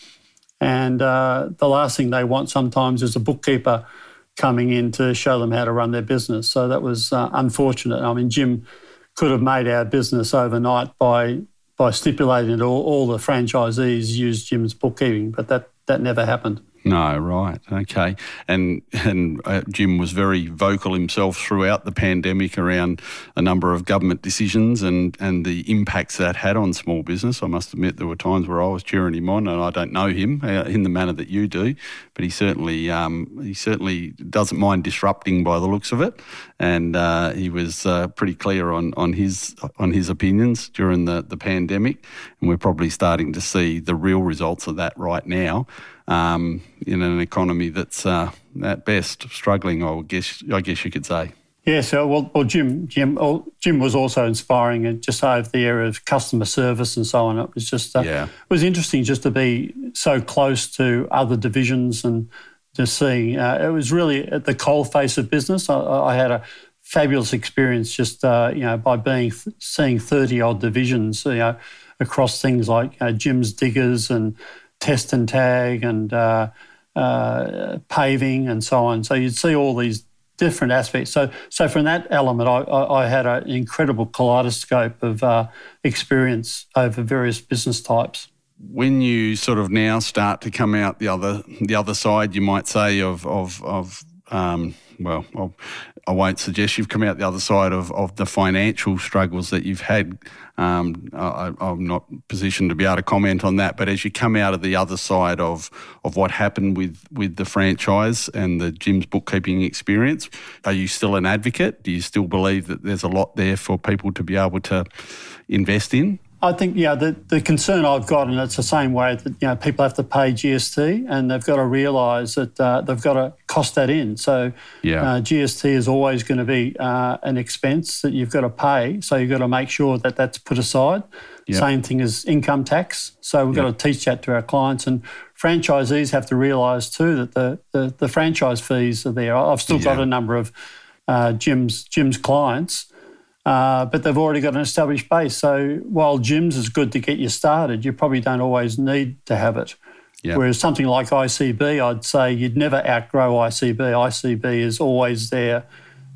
And uh, the last thing they want sometimes is a bookkeeper coming in to show them how to run their business. So that was uh, unfortunate. I mean, Jim could have made our business overnight by by stipulating that all, all the franchisees use Jim's bookkeeping, but that that never happened.
No, right, okay, and and uh, Jim was very vocal himself throughout the pandemic around a number of government decisions and and the impacts that had on small business. I must admit there were times where I was cheering him on, and I don't know him uh, in the manner that you do, but he certainly um, he certainly doesn't mind disrupting by the looks of it, and uh, he was uh, pretty clear on on his on his opinions during the the pandemic, and we're probably starting to see the real results of that right now um, in an economy that's uh, at best struggling. I guess I guess you could say.
Yeah, so well, well Jim, Jim, oh, Jim was also inspiring, and just over the area of customer service and so on. It was just, uh, yeah. it was interesting just to be so close to other divisions and to see. Uh, it was really at the coal face of business. I, I had a fabulous experience just, uh, you know, by being seeing thirty odd divisions, you know, across things like uh, Jim's diggers and test and tag and uh, uh, paving and so on. So you'd see all these different aspects. So, so from that element, I, I, I had an incredible kaleidoscope of uh, experience over various business types.
When you sort of now start to come out the other the other side, you might say of of of um, well, I'll, I will not suggest you've come out the other side of, of the financial struggles that you've had. Um, I, am not positioned to be able to comment on that, but as you come out of the other side of of what happened with, with the franchise and the Jim's bookkeeping experience, are you still an advocate? Do you still believe that there's a lot there for people to be able to invest in?
I think yeah, the, the concern I've got, and it's the same way that you know people have to pay GST, and they've got to realise that uh, they've got to cost that in. So yeah. uh, GST is always going to be uh, an expense that you've got to pay. So you've got to make sure that that's put aside. Yep. Same thing as income tax. So we've yep. got to teach that to our clients, and franchisees have to realise too that the, the, the franchise fees are there. I've still got a number of uh, Jim's Jim's clients uh, but they've already got an established base. So while Jim's is good to get you started, you probably don't always need to have it. Yep. Whereas something like ICB, I'd say you'd never outgrow ICB. ICB is always there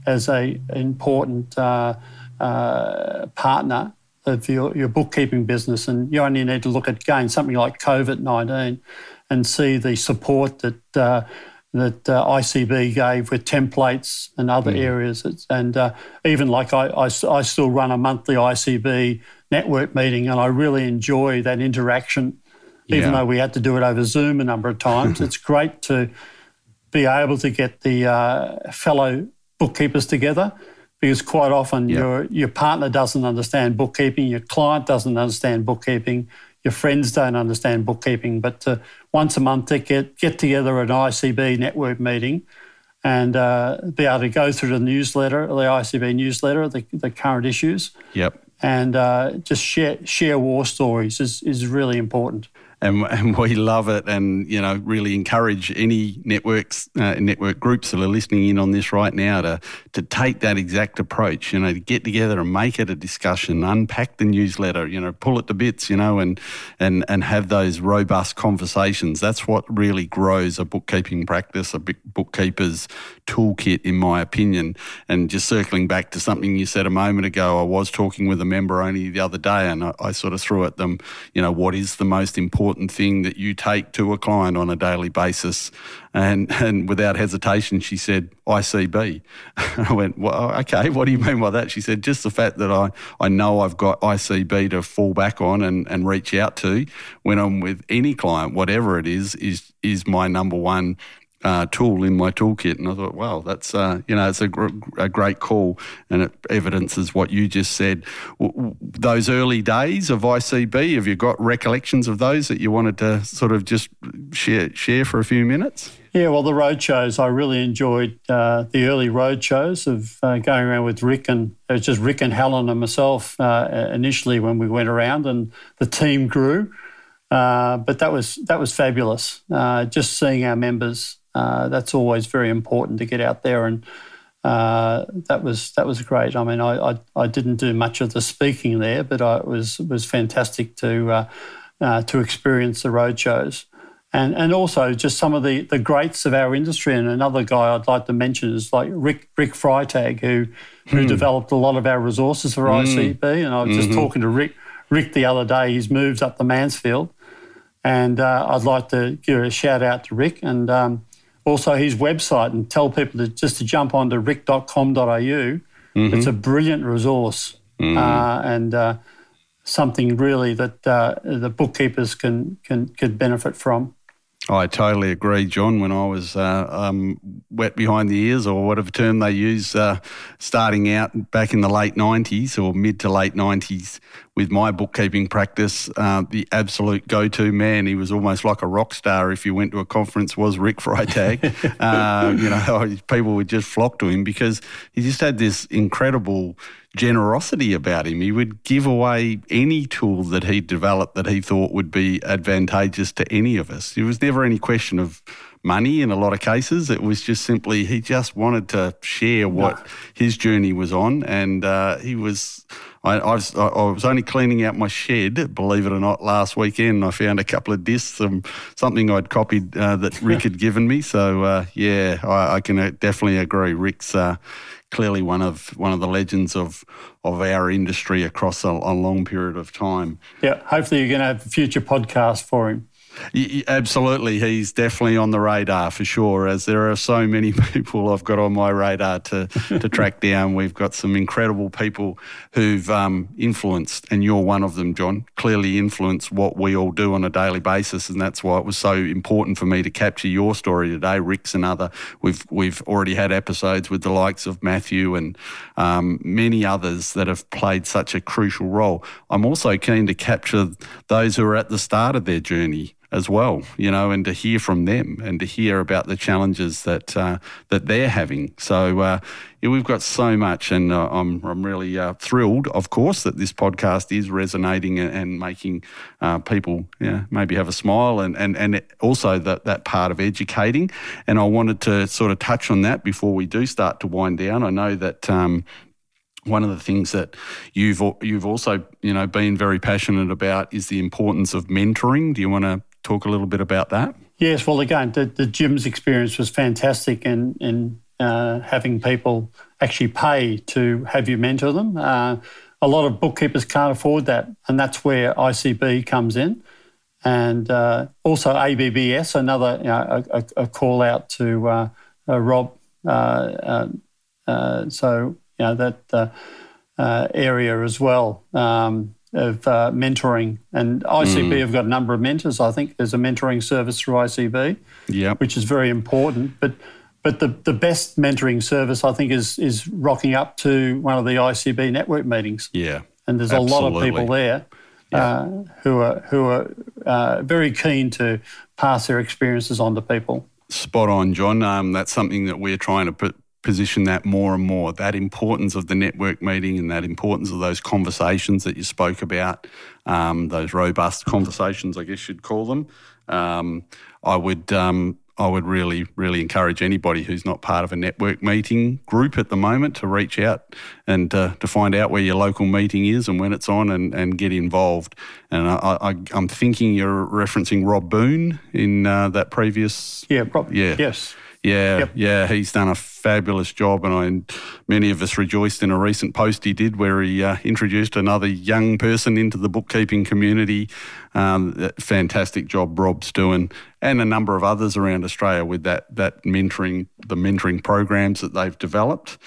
as a important uh, uh, partner of your, your bookkeeping business. And you only need to look at, again, something like COVID 19 and see the support that uh, that uh, ICB gave with templates and other mm. areas. And uh, even like I, I, I, still run a monthly ICB network meeting and I really enjoy that interaction, even though we had to do it over Zoom a number of times. it's great to be able to get the uh, fellow bookkeepers together because quite often yeah. your, your partner doesn't understand bookkeeping, your client doesn't understand bookkeeping, your friends don't understand bookkeeping, but uh, once a month to get, get together at an ICB network meeting and uh, be able to go through the newsletter, the ICB newsletter, the, the current issues.
Yep.
And uh, just share, share war stories is, is really important
and, and we love it and you know really encourage any networks uh, network groups that are listening in on this right now to to take that exact approach you know to get together and make it a discussion unpack the newsletter you know pull it to bits you know and and and have those robust conversations. That's what really grows a bookkeeping practice a bookkeeper's toolkit in my opinion. And just circling back to something you said a moment ago I was talking with a member only the other day and I, I sort of threw at them you know what is the most important important thing that you take to a client on a daily basis? And, and without hesitation, she said, ICB. I went, well, okay, what do you mean by that? She said, just the fact that I, I know I've got ICB to fall back on and, and reach out to when I'm with any client, whatever it is, is, is my number one uh, tool in my toolkit. And I thought, wow, that's, uh, you know, it's a, gr- a, great call and it evidences what you just said. W- w- those early days of ICB, have you got recollections of those that you wanted to sort of just share, share for a few minutes?
Yeah, well, the road shows, I really enjoyed uh, the early road shows of uh, going around with Rick and it was just Rick and Helen and myself uh, initially when we went around and the team grew. Uh, but that was that was fabulous. Just seeing our members uh, that's always very important to get out there and uh, that was that was great. I mean, I, I, I didn't do much of the speaking there, but I, it was was fantastic to uh, uh, to experience the road shows, and and also just some of the, the greats of our industry. And another guy I'd like to mention is like Rick Rick Freitag, who who hmm. developed a lot of our resources for mm. ICB. And I was mm-hmm. just talking to Rick Rick the other day. He's moved up the Mansfield, and uh, I'd like to give a shout out to Rick and. Um, also his website and tell people to, just to jump onto rick.com.au. Mm-hmm. It's a brilliant resource mm-hmm. uh, and uh, something really that uh, the bookkeepers can, can could benefit from.
I totally agree, John. When I was uh, um, wet behind the ears, or whatever term they use, uh, starting out back in the late 90s or mid to late 90s with my bookkeeping practice, uh, the absolute go to man, he was almost like a rock star if you went to a conference, was Rick Freitag. Uh, you know, people would just flock to him because he just had this incredible generosity about him. He would give away any tool that he developed that he thought would be advantageous to any of us. There was never any question of money in a lot of cases. It was just simply he just wanted to share what no. his journey was on, and uh, he was. I, I, was, I, was only cleaning out my shed, believe it or not, last weekend. I found a couple of discs, and something I'd copied uh, that Rick had given me. So uh, yeah, I, I, can uh, definitely agree. Rick's uh, clearly one of one of the legends of of our industry across a, a long period of time.
Yeah, hopefully you're going to have a future podcast for him.
Absolutely, he's definitely on the radar for sure. As there are so many people I've got on my radar to to track down. We've got some incredible people who've um, influenced, and you're one of them, John. Clearly influenced what we all do on a daily basis, and that's why it was so important for me to capture your story today. Rick's another. We've we've already had episodes with the likes of Matthew and um, many others that have played such a crucial role. I'm also keen to capture those who are at the start of their journey as well, you know, and to hear from them and to hear about the challenges that uh, that they're having. So uh, yeah, we've got so much, and uh, I'm I'm really uh, thrilled, of course, that this podcast is resonating and, and making uh, people know, maybe have a smile, and and and also that that part of educating. And I wanted to sort of touch on that before we do start to wind down. I know that. Um, one of the things that you've you've also you know been very passionate about is the importance of mentoring. Do you want to talk a little bit about that?
Yes, well, again, the, the Jim's experience was fantastic in, in uh, having people actually pay to have you mentor them. Uh, a lot of bookkeepers can't afford that, and that's where ICB comes in. And uh, also ABBS, another you know, a, a, call out to uh, uh, Rob. Uh, so, you know, that area as well. Um, of uh, mentoring. And ICB mm. have got a number of mentors. I think there's a mentoring service through ICB,
yep.
which is very important. But but the, the best mentoring service, I think, is is rocking up to one of the ICB network meetings.
Yeah,
and there's absolutely. a lot of people there yeah. uh, who are who are uh, very keen to pass their experiences on to people.
Spot on, John. Um, that's something that we're trying to put position that more and more that importance of the network meeting and that importance of those conversations that you spoke about, um, those robust conversations, I guess you'd call them. Um, I would. Um, I would really, really encourage anybody who's not part of a network meeting group at the moment to reach out and uh, to find out where your local meeting is and when it's on and, and get involved. And I, am thinking you're referencing Rob Boone in uh, that previous.
Yeah, Rob,
yeah.
Yes
Yeah,
Yep.
yeah, he's done a fabulous job, and I, many of us rejoiced in a recent post he did where he uh, introduced another young person into the bookkeeping community. Um, fantastic job Rob's doing, and a number of others around Australia with that that mentoring, the mentoring programs that they've developed.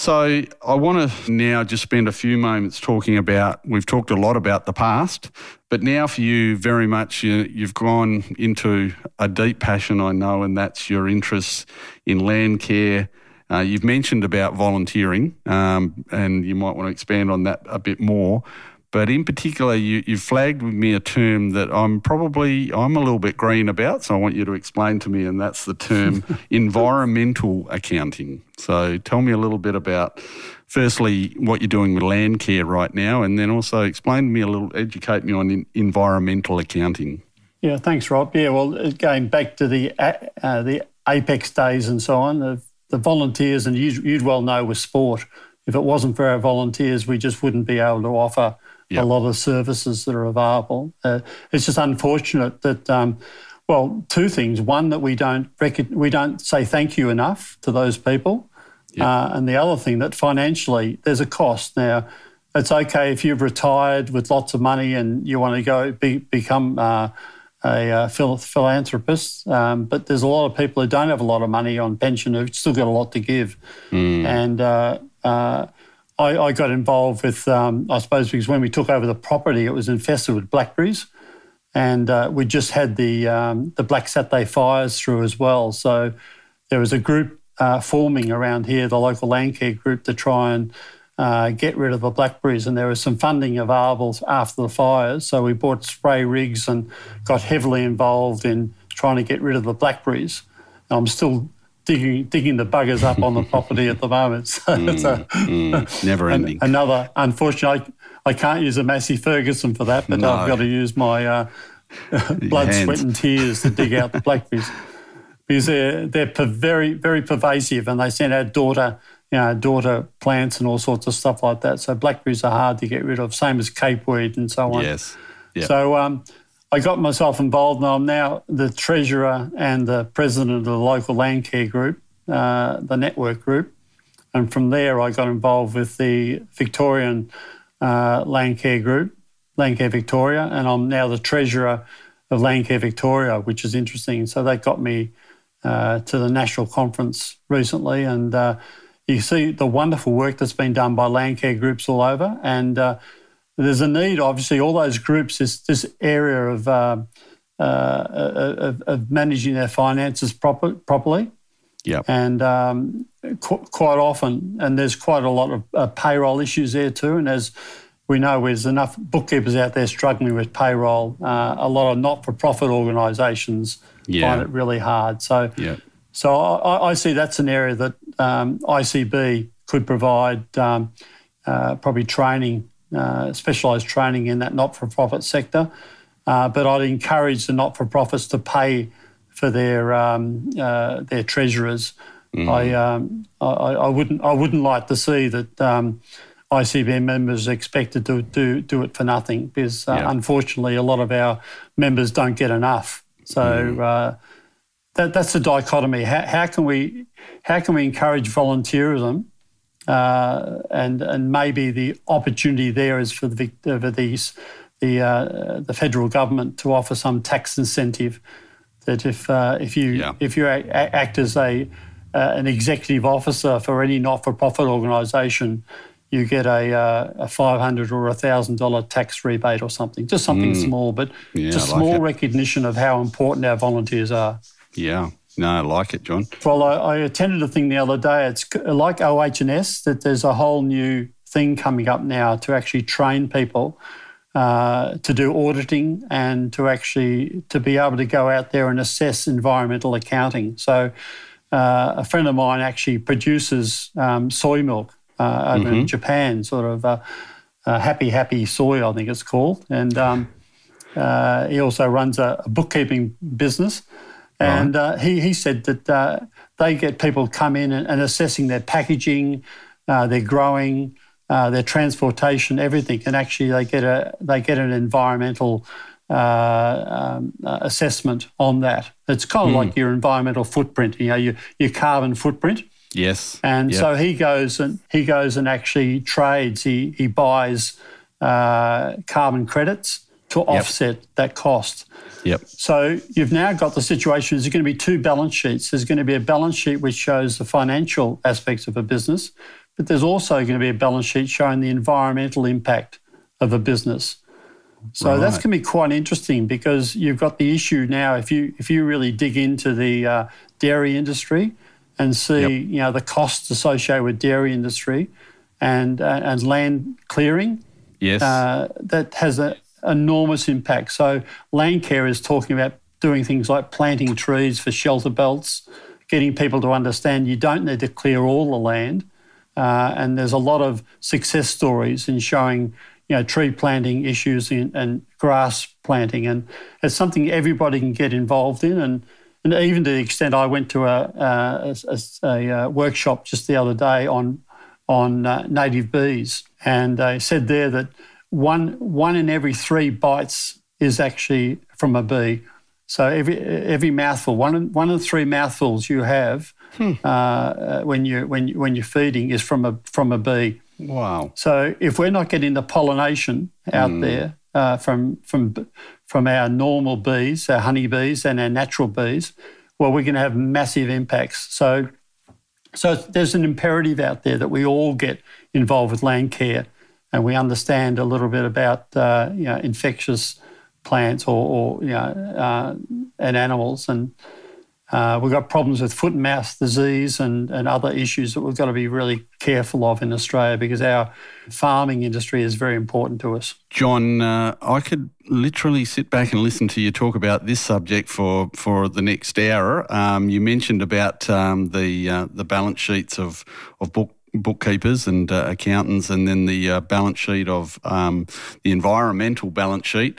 So I want to now just spend a few moments talking about. We've talked a lot about the past, but now for you, very much you, you've gone into a deep passion, I know, and that's your interests in land care. Uh, you've mentioned about volunteering, um, and you might want to expand on that a bit more. But in particular, you, you flagged with me a term that I'm probably I'm a little bit green about, so I want you to explain to me, and that's the term environmental accounting. So tell me a little bit about, firstly, what you're doing with land care right now, and then also explain to me a little, educate me on in, environmental accounting.
Yeah, thanks, Rob. Yeah, well, going back to the uh, uh, the Apex days and so on, the, the volunteers, and you'd, you'd well know with sport, if it wasn't for our volunteers, we just wouldn't be able to offer
Yep.
a lot of services that are available. Uh, it's just unfortunate that, um, well, two things. One, that we don't rec- we don't say thank you enough to those people,
Yep.
uh, and the other thing that financially there's a cost. Now, it's okay if you've retired with lots of money and you want to go be, become uh, a uh, phil- philanthropist, um, but there's a lot of people who don't have a lot of money on pension who've still got a lot to give, and. I, I got involved with, um, I suppose, because when we took over the property, it was infested with blackberries, and uh, we just had the um, the Black Saturday fires through as well. So there was a group uh, forming around here, the local land care group, to try and uh, get rid of the blackberries. And there was some funding available after the fires, so we bought spray rigs and got heavily involved in trying to get rid of the blackberries. I'm still digging digging the buggers up on the property at the moment. So it's a,
Mm, never
an-
ending.
another, unfortunately, I, I can't use a Massey Ferguson for that, but
No.
I've got to use my uh, blood,
hands.
sweat, and tears to dig out the blackberries because they're they're per- very very pervasive, and they send out daughter you know daughter plants and all sorts of stuff like that. So blackberries are hard to get rid of, same as capeweed and so on.
Yes. Yeah.
So um, I got myself involved, and I'm now the treasurer and the president of the local land care group, uh, the network group. And from there, I got involved with the Victorian uh, Land Care Group, Landcare Victoria, and I'm now the treasurer of Landcare Victoria, which is interesting. So they got me uh, to the national conference recently, and uh, you see the wonderful work that's been done by land care groups all over. And uh, there's a need, obviously, all those groups, this, this area of, uh, uh, of, of managing their finances proper, properly.
Yep.
And um, qu- quite often, and there's quite a lot of uh, payroll issues there too. And as we know, there's enough bookkeepers out there struggling with payroll. Uh, a lot of not-for-profit organisations
Yeah.
find it really hard. So,
Yeah.
so I, I see that's an area that um, ICB could provide um, uh, probably training, uh, specialised training in that not-for-profit sector. Uh, but I'd encourage the not-for-profits to pay for their um, uh, their treasurers. I, um, I I wouldn't I wouldn't like to see that um, ICB members are expected to do do it for nothing because uh,
Yeah.
unfortunately a lot of our members don't get enough. So uh, that that's the dichotomy. How, how can we how can we encourage volunteerism? Uh, and and maybe the opportunity there is for the uh, for these the uh, the federal government to offer some tax incentive that if uh, if you
Yeah.
if you a- a- act as a uh, an executive officer for any not for profit organisation, you get a uh, a five hundred or a thousand dollar tax rebate or something. Just something small, but
Yeah,
just
like
small
it.
recognition of how important our volunteers are.
Yeah. No, I like it, John.
Well, I, I attended a thing the other day. It's like OH&S that there's a whole new thing coming up now to actually train people uh, to do auditing and to actually to be able to go out there and assess environmental accounting. So, uh, a friend of mine actually produces um, soy milk uh, over in Japan, sort of uh, uh, Happy Happy Soy, I think it's called, and um, uh, he also runs a, a bookkeeping business. And uh, he, he said that uh, they get people come in and, and assessing their packaging, uh, their growing, uh, their transportation, everything, and actually they get a they get an environmental uh, um, uh, assessment on that. It's kind of mm. like your environmental footprint, you know, your, your carbon footprint.
Yes.
And
yep.
so he goes and he goes and actually trades. He he buys uh, carbon credits to offset yep. that cost.
Yep.
So you've now got the situation. There's going to be two balance sheets. There's going to be a balance sheet which shows the financial aspects of a business, but there's also going to be a balance sheet showing the environmental impact of a business. So right. that's going to be quite interesting because you've got the issue now. If you if you really dig into the uh, dairy industry and see yep. you know the costs associated with dairy industry and uh, and land clearing,
yes, uh,
that has an enormous impact. So Landcare is talking about doing things like planting trees for shelter belts, getting people to understand you don't need to clear all the land. Uh, and there's a lot of success stories in showing you know, tree planting issues in, and grass planting. And it's something everybody can get involved in. And, and even to the extent I went to a, a, a, a workshop just the other day on, on uh, native bees. And they said there that one, one in every three bites is actually from a bee. So every every mouthful, one one of the three mouthfuls you have hmm. uh, uh when you when you, when you're feeding is from a from a bee.
Wow.
So if we're not getting the pollination out mm. there uh, from from from our normal bees, our honey bees and our natural bees, well, we're going to have massive impacts. So so there's an imperative out there that we all get involved with land care, and we understand a little bit about uh, you know infectious plants or, or you know uh, and animals and uh, we've got problems with foot and mouth disease and, and other issues that we've got to be really careful of in Australia because our farming industry is very important to us.
John, uh, I could literally sit back and listen to you talk about this subject for, for the next hour. Um, you mentioned about um, the uh, the balance sheets of, of book bookkeepers and uh, accountants, and then the uh, balance sheet of um, the environmental balance sheet.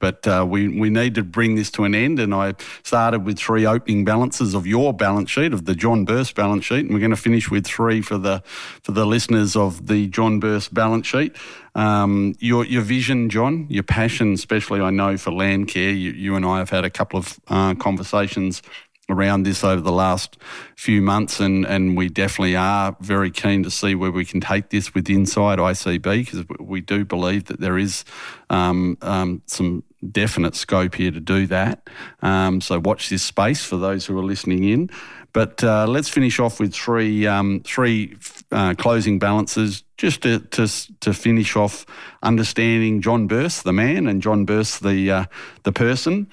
But uh, we, we need to bring this to an end. And I started with three opening balances of your balance sheet, of the John Burst balance sheet. And we're going to finish with three for the, for the listeners of the John Burst balance sheet. Um, your, your vision, John, your passion, especially I know for land care, you, you and I have had a couple of uh, conversations around this over the last few months, and, and we definitely are very keen to see where we can take this with inside ICB because we do believe that there is um, um, some definite scope here to do that. Um, so watch this space for those who are listening in. But uh, let's finish off with three um, three uh, closing balances, just to, to to finish off understanding John Burst, the man, and John Burst, the uh, the person.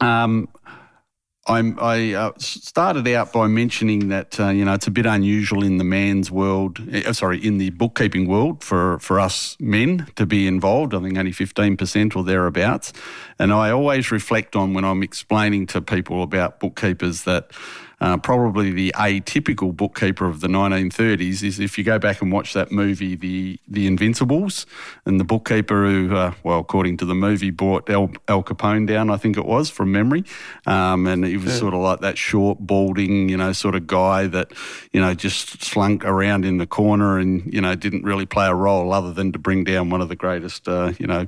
Um, I'm, i uh, started out by mentioning that uh, you know it's a bit unusual in the man's world, uh, sorry, in the bookkeeping world for for us men to be involved. I think only fifteen percent or thereabouts, and I always reflect on when I'm explaining to people about bookkeepers that uh, probably the atypical bookkeeper of the 1930s is if you go back and watch that movie, The The Invincibles, and the bookkeeper who, uh, well, according to the movie, brought Al, Al Capone down, I think it was, from memory. Um, and he was yeah. sort of like that short, balding, you know, sort of guy that, you know, just slunk around in the corner and, you know, didn't really play a role other than to bring down one of the greatest, uh, you know,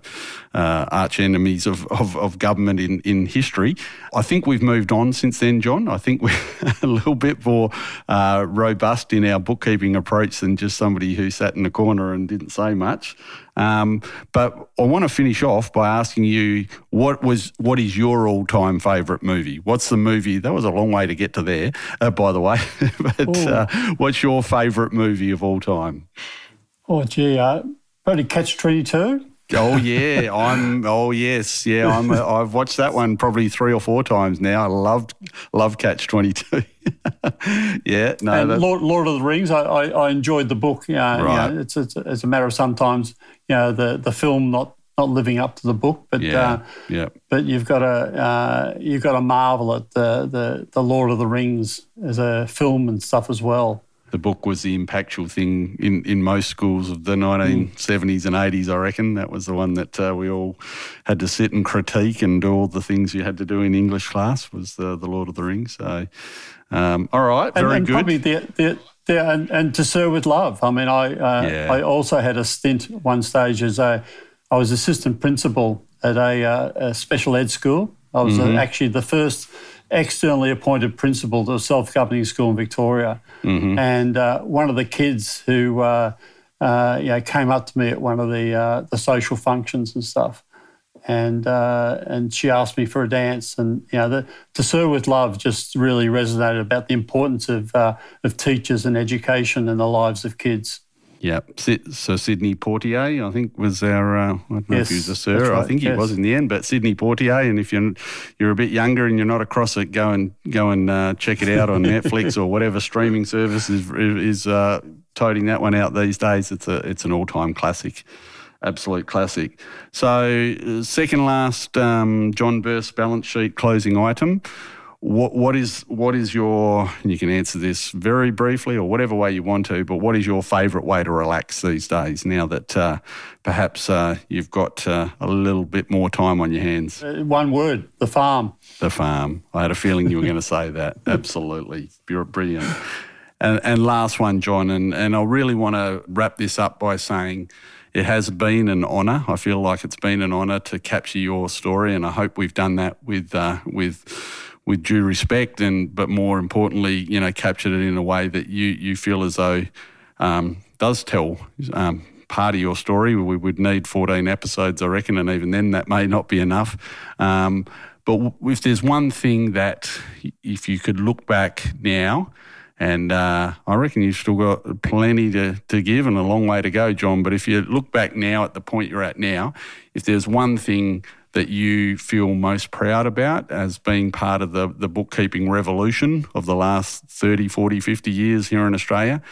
uh, arch enemies of, of, of government in, in history. I think we've moved on since then, John. I think we a little bit more uh, robust in our bookkeeping approach than just somebody who sat in the corner and didn't say much. Um, but I want to finish off by asking you what was what is your all time favourite movie? What's the movie? That was a long way to get to there, uh, by the way. but uh, what's your favourite movie of all time?
Oh, gee, uh, probably Catch Twenty Two.
Oh yeah, I'm. Oh yes, yeah. I'm. A, I've watched that one probably three or four times now. I loved love Catch Twenty Two. yeah, no.
And Lord, Lord, of the Rings. I, I, I enjoyed the book. Yeah, right. You know, it's, it's it's a matter of sometimes you know the the film not not living up to the book, but
yeah, uh, yeah.
But you've got to uh, you've got to marvel at the, the the Lord of the Rings as a film and stuff as well
the book was the impactful thing in, in most schools of the 1970s and 80s, I reckon. That was the one that uh, we all had to sit and critique and do all the things you had to do in English class was the, the Lord of the Rings. So, um, all right, very
and, and
good.
Probably the, the, the, and, and To Sir with Love. I mean, I, uh, yeah. I also had a stint at one stage as a, I was assistant principal at a, uh, a special ed school. I was uh, mm-hmm. actually the first externally appointed principal to a self-governing school in Victoria. Mm-hmm. And uh, one of the kids who uh, uh, you know, came up to me at one of the uh, the social functions and stuff, and uh, and she asked me for a dance. And you know, the, "To Sir with Love" just really resonated about the importance of uh, of teachers and education in the lives of kids.
Yeah. So Sidney Poitier, I think, was our. Uh, I don't know yes, if he was a sir. Right, I think yes. he was in the end, but Sidney Poitier. And if you're you're a bit younger and you're not across it, go and go and uh, check it out on Netflix or whatever streaming service is is uh, toting that one out these days. It's a it's an all time classic, absolute classic. So uh, second last, um, John Burst balance sheet closing item. What what is what is your? you can answer this very briefly or whatever way you want to. But what is your favourite way to relax these days? Now that uh, perhaps uh, you've got uh, a little bit more time on your hands.
Uh, one word: the farm.
The farm. I had a feeling you were going to say that. Absolutely, you're brilliant. And, and last one, John, and, and I really want to wrap this up by saying it has been an honour. I feel like it's been an honour to capture your story, and I hope we've done that with uh, with with due respect, and but more importantly, you know, captured it in a way that you you feel as though um, does tell um, part of your story. We would need 14 episodes, I reckon, and even then that may not be enough. Um, but if there's one thing that, if you could look back now, and uh, I reckon you've still got plenty to, to give and a long way to go, John. But if you look back now at the point you're at now, if there's one thing that you feel most proud about as being part of the, the bookkeeping revolution of the last 30, 40, 50 years here in Australia?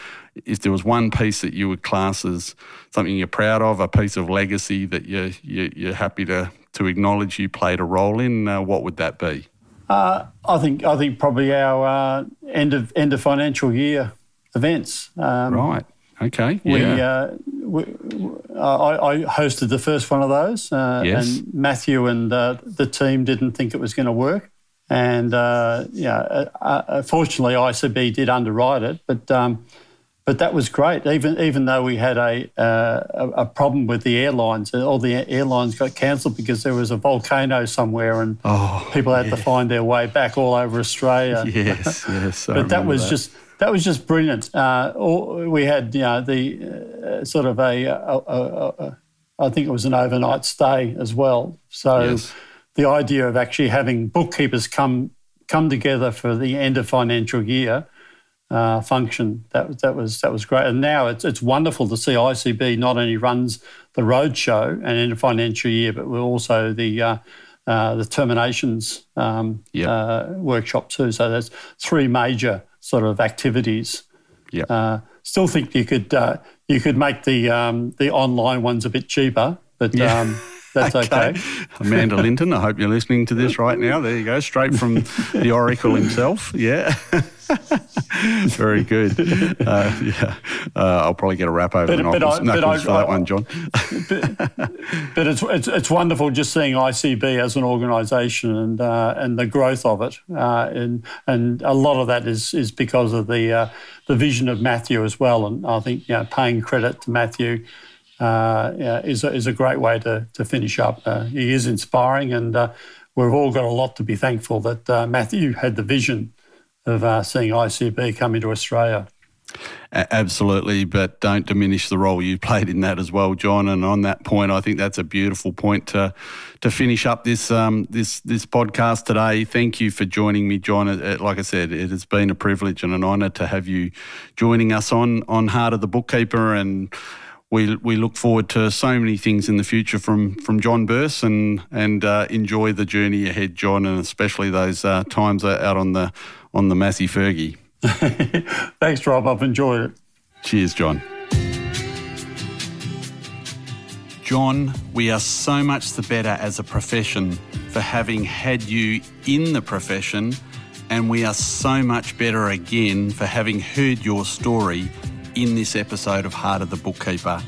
If there was one piece that you would class as something you're proud of, a piece of legacy that you're, you're happy to, to acknowledge you played a role in, uh, what would that be?
Uh, I think I think probably our uh, end of end of financial year events.
Um, right. Okay.
We, yeah. Uh, we, I, I, hosted the first one of those, uh, yes. and Matthew and uh, the team didn't think it was going to work. And uh, yeah, uh, uh, fortunately, ICB did underwrite it, but um, but that was great. Even even though we had a uh, a problem with the airlines, all the airlines got cancelled because there was a volcano somewhere, and oh, people had yeah. to find their way back all over Australia.
Yes, yes.
but that was that. just that was just brilliant. Uh, we had, you know, the uh, sort of a, a, a, a, I think it was an overnight stay as well. So yes. the idea of actually having bookkeepers come come together for the end of financial year uh, function that that was that was great. And now it's it's wonderful to see ICB not only runs the roadshow and end of financial year, but we're also the uh, uh, the terminations um, yep. Uh, workshop too. So there's three major sort of activities.
Yeah. Uh,
still think you could uh, you could make the um, the online ones a bit cheaper, but yeah. um, that's okay. okay.
Amanda Linton, I hope you're listening to this right now. There you go, straight from the Oracle himself. Yeah. Very good. Uh, yeah, uh, I'll probably get a wrap over but, but knuckles, I, knuckles I, for that one, John.
but, but it's, it's, it's wonderful just seeing ICB as an organisation and uh, and the growth of it, uh, and and a lot of that is is because of the uh, the vision of Matthew as well. And I think you know, paying credit to Matthew. Uh, yeah, is a, is a great way to to finish up. he is inspiring, and we've all got a lot to be thankful that Matthew had the vision of uh, seeing ICB come into Australia.
Absolutely, but don't diminish the role you played in that as well, John. And on that point, I think that's a beautiful point to to finish up this um, this this podcast today. Thank you for joining me, John. Like I said, it has been a privilege and an honour to have you joining us on on Heart of the Bookkeeper and we we look forward to so many things in the future from from John Burse and and uh, enjoy the journey ahead, John, and especially those uh, times out on the on the Massey Fergie.
Thanks, Rob. I've enjoyed it.
Cheers, John. John, we are so much the better as a profession for having had you in the profession, and we are so much better again for having heard your story in this episode of Heart of the Bookkeeper.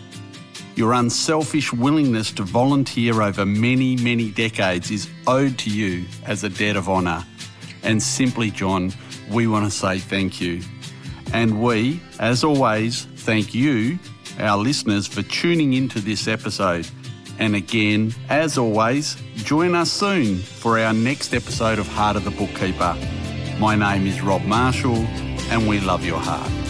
Your unselfish willingness to volunteer over many, many decades is owed to you as a debt of honour. And simply, John, we want to say thank you. And we, as always, thank you, our listeners, for tuning into this episode. And again, as always, join us soon for our next episode of Heart of the Bookkeeper. My name is Rob Marshall, and we love your heart.